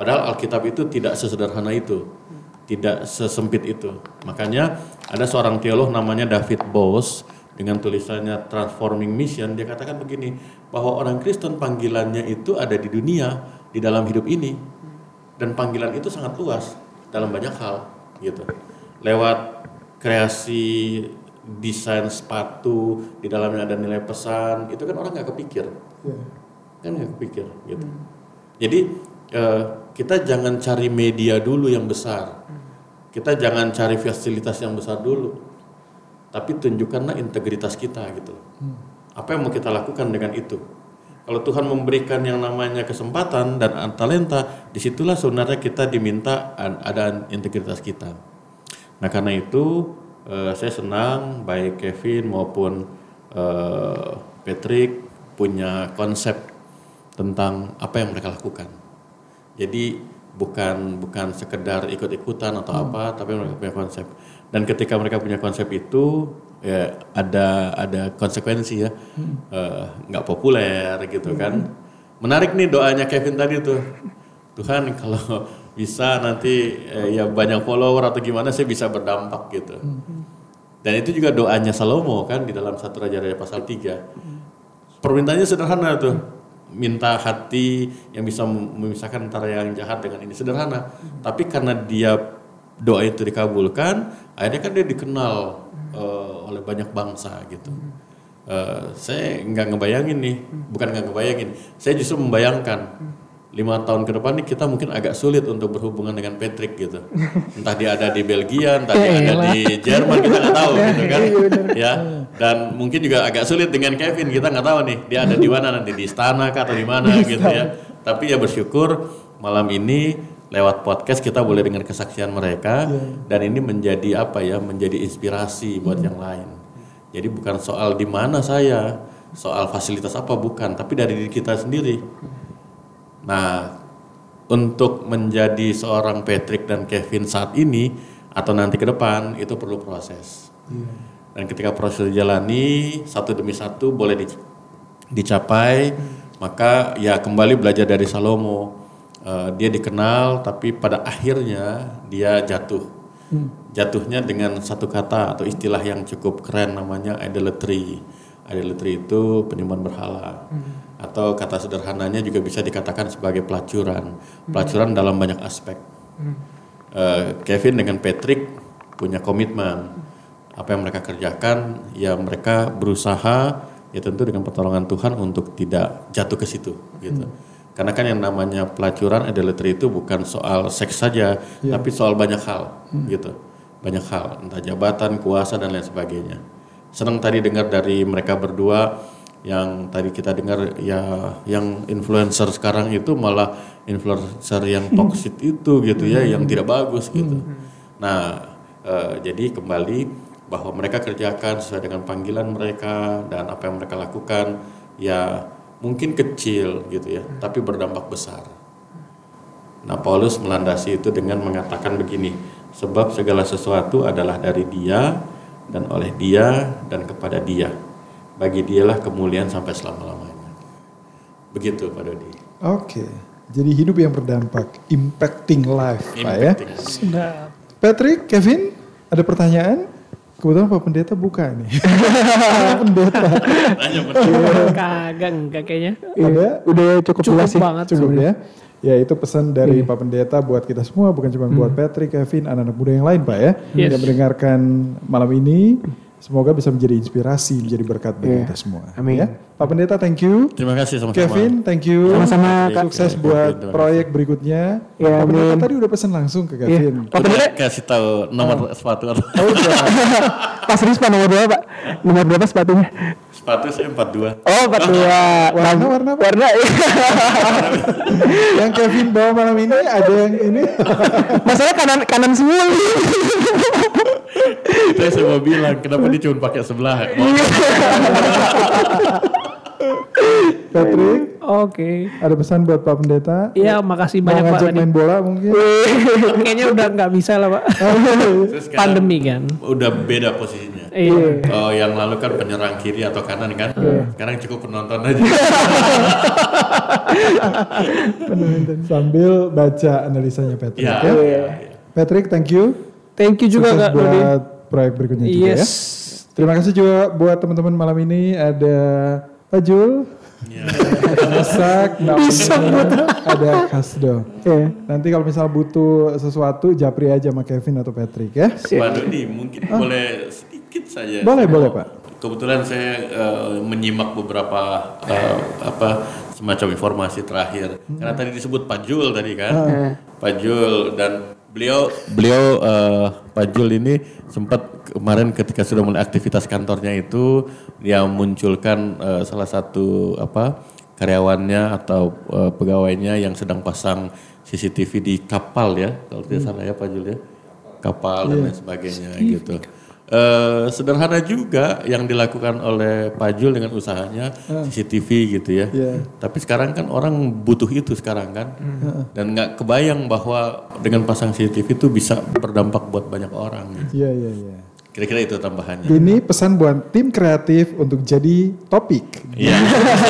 Padahal Alkitab itu tidak sesederhana itu, tidak sesempit itu. Makanya ada seorang teolog namanya David Bose dengan tulisannya Transforming Mission dia katakan begini bahwa orang Kristen panggilannya itu ada di dunia di dalam hidup ini dan panggilan itu sangat luas dalam banyak hal gitu. Lewat kreasi desain sepatu di dalamnya ada nilai pesan itu kan orang nggak kepikir. Kan nggak kepikir gitu. Jadi eh, kita jangan cari media dulu yang besar. Kita jangan cari fasilitas yang besar dulu. Tapi tunjukkanlah integritas kita gitu. Apa yang mau kita lakukan dengan itu? Kalau Tuhan memberikan yang namanya kesempatan dan talenta di situlah sebenarnya kita diminta ada integritas kita. Nah karena itu Eh, saya senang baik Kevin maupun eh, Patrick punya konsep tentang apa yang mereka lakukan. Jadi bukan bukan sekedar ikut-ikutan atau apa, tapi mereka punya konsep. Dan ketika mereka punya konsep itu, ya ada ada konsekuensi ya, Eh, nggak populer gitu kan. Menarik nih doanya Kevin tadi tuh. Tuhan kalau bisa nanti eh, ya banyak follower atau gimana saya bisa berdampak gitu. Dan itu juga doanya Salomo kan di dalam satu Raja-Raja pasal 3. Permintaannya sederhana tuh. Minta hati yang bisa memisahkan antara yang jahat dengan ini sederhana. Tapi karena dia doa itu dikabulkan, akhirnya kan dia dikenal eh, oleh banyak bangsa gitu. Eh, saya nggak ngebayangin nih, bukan nggak ngebayangin, saya justru membayangkan lima tahun ke depan nih kita mungkin agak sulit untuk berhubungan dengan Patrick gitu. Entah dia ada di Belgia, entah dia ada di Jerman kita nggak tahu gitu kan. Ya. Dan mungkin juga agak sulit dengan Kevin kita nggak tahu nih dia ada di mana nanti di istana kah atau di mana gitu ya. Tapi ya bersyukur malam ini lewat podcast kita boleh dengar kesaksian mereka dan ini menjadi apa ya menjadi inspirasi buat yang lain jadi bukan soal di mana saya soal fasilitas apa bukan tapi dari diri kita sendiri nah untuk menjadi seorang Patrick dan Kevin saat ini atau nanti ke depan itu perlu proses. Dan ketika proses dijalani satu demi satu boleh di- dicapai maka ya kembali belajar dari Salomo. Eh, dia dikenal tapi pada akhirnya dia jatuh. Jatuhnya dengan satu kata atau istilah yang cukup keren namanya idolatry. Idolatry itu penyembahan berhala atau kata sederhananya juga bisa dikatakan sebagai pelacuran. Pelacuran dalam banyak aspek. Eh, Kevin dengan Patrick punya komitmen. Apa yang mereka kerjakan ya mereka berusaha ya tentu dengan pertolongan Tuhan untuk tidak jatuh ke situ gitu. Karena kan yang namanya pelacuran idolatry itu bukan soal seks saja tapi soal banyak hal gitu. Banyak hal. Entah jabatan kuasa dan lain sebagainya. Senang tadi dengar dari mereka berdua yang tadi kita dengar ya yang influencer sekarang itu malah influencer yang toxic itu gitu ya yang tidak bagus gitu. Nah eh, jadi kembali bahwa mereka kerjakan sesuai dengan panggilan mereka dan apa yang mereka lakukan ya mungkin kecil gitu ya tapi berdampak besar. Nah, Paulus melandasi itu dengan mengatakan begini, sebab segala sesuatu adalah dari Dia dan oleh Dia dan kepada Dia. Bagi Dialah kemuliaan sampai selama-lamanya. Begitu Pak Dodi. Oke. Jadi hidup yang berdampak, impacting life, Pak ya. Impacting. Sudah. Patrick, Kevin, ada pertanyaan? Kebetulan Pak Pendeta buka nih. pendeta. Tanya benar. Kagak enggak kayaknya. Ada? Udah cukup, Cukup jelas sih. banget. Cukup ya. Ya itu pesan dari Pak Pendeta buat kita semua, bukan cuma buat Patrick, Kevin, anak-anak muda yang lain Pak ya. Yes. Yang mendengarkan malam ini, semoga bisa menjadi inspirasi, menjadi berkat bagi kita semua. Amin. Ya. Pak Pendeta thank you. Terima kasih sama-sama. Kevin, thank you. Sama-sama, Kak. Sukses Oke, buat kasih. proyek berikutnya. Ya, Pak Pendeta amin. tadi udah pesan langsung ke Kevin. Pak Udah Pendeta, kasih tahu nomor sepatu atau Pas Rispa nomor berapa Pak? Nomor berapa sepatunya? Sepatu saya 42. Oh, 42. Warna, warna apa? Warna, iya. yang Kevin bawa malam ini ada yang ini. Masalah kanan kanan semua. Itu yang saya mau bilang, kenapa dia cuma pakai sebelah? Patrick, Oke. ada pesan buat Pak Pendeta? Iya, makasih banyak Pak. ngajak tadi. main bola mungkin? Kayaknya udah nggak bisa lah Pak. Terus sekarang Pandemi kan. Udah beda posisinya. Iya. Oh, yang lalu kan penyerang kiri atau kanan kan? Sekarang cukup penonton aja. Sambil baca analisanya Patrick Iya. ya. iya, iya. Patrick, thank you. Thank you juga Sukses Kak buat proyek berikutnya juga ya. Yes. Terima kasih juga buat teman-teman malam ini ada Pak Jul, Iya. ada Sak, ada Kasdo. Nanti kalau misal butuh sesuatu, japri aja sama Kevin atau Patrick ya. Pak Dodi mungkin boleh sedikit saja. Boleh, Saya boleh, Pak. Kebetulan saya eh, menyimak beberapa eh, apa semacam informasi terakhir. Karena tadi disebut Pak Jul tadi kan, Pak Jul dan beliau beliau eh, Pak Jul ini sempat kemarin ketika sudah mulai aktivitas kantornya itu dia munculkan eh, salah satu apa karyawannya atau eh, pegawainya yang sedang pasang CCTV di kapal ya kalau tidak salah ya Pak Jul ya kapal dan lain sebagainya gitu. Eh, sederhana juga yang dilakukan oleh Pak Jul dengan usahanya CCTV gitu ya. Iya. Tapi sekarang kan orang butuh itu sekarang kan, dan nggak kebayang bahwa dengan pasang CCTV itu bisa berdampak buat banyak orang. gitu. Iya, iya, iya. Kira-kira itu tambahannya. Ini pesan buat tim kreatif untuk jadi topik. Iya.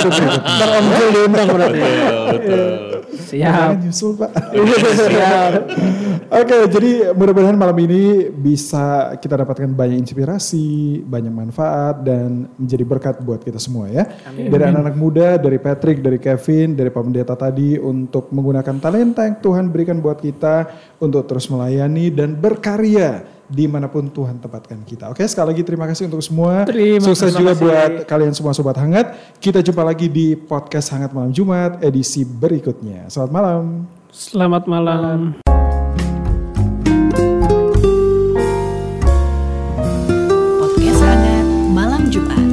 Teromjul diundang berarti. betul, betul. Siap. Jangan nyusul pak. Siap. Oke, jadi mudah-mudahan malam ini bisa kita dapatkan banyak inspirasi, banyak manfaat, dan menjadi berkat buat kita semua ya. Dari anak-anak muda, dari Patrick, dari Kevin, dari Pak Pendeta tadi untuk menggunakan talenta yang Tuhan berikan buat kita untuk terus melayani dan berkarya di mana pun Tuhan tempatkan kita. Oke, sekali lagi terima kasih untuk semua. Terima Sukses kasih. juga buat kalian semua sobat hangat. Kita jumpa lagi di podcast Hangat Malam Jumat edisi berikutnya. Selamat malam. Selamat malam. Podcast Hangat Malam Jumat.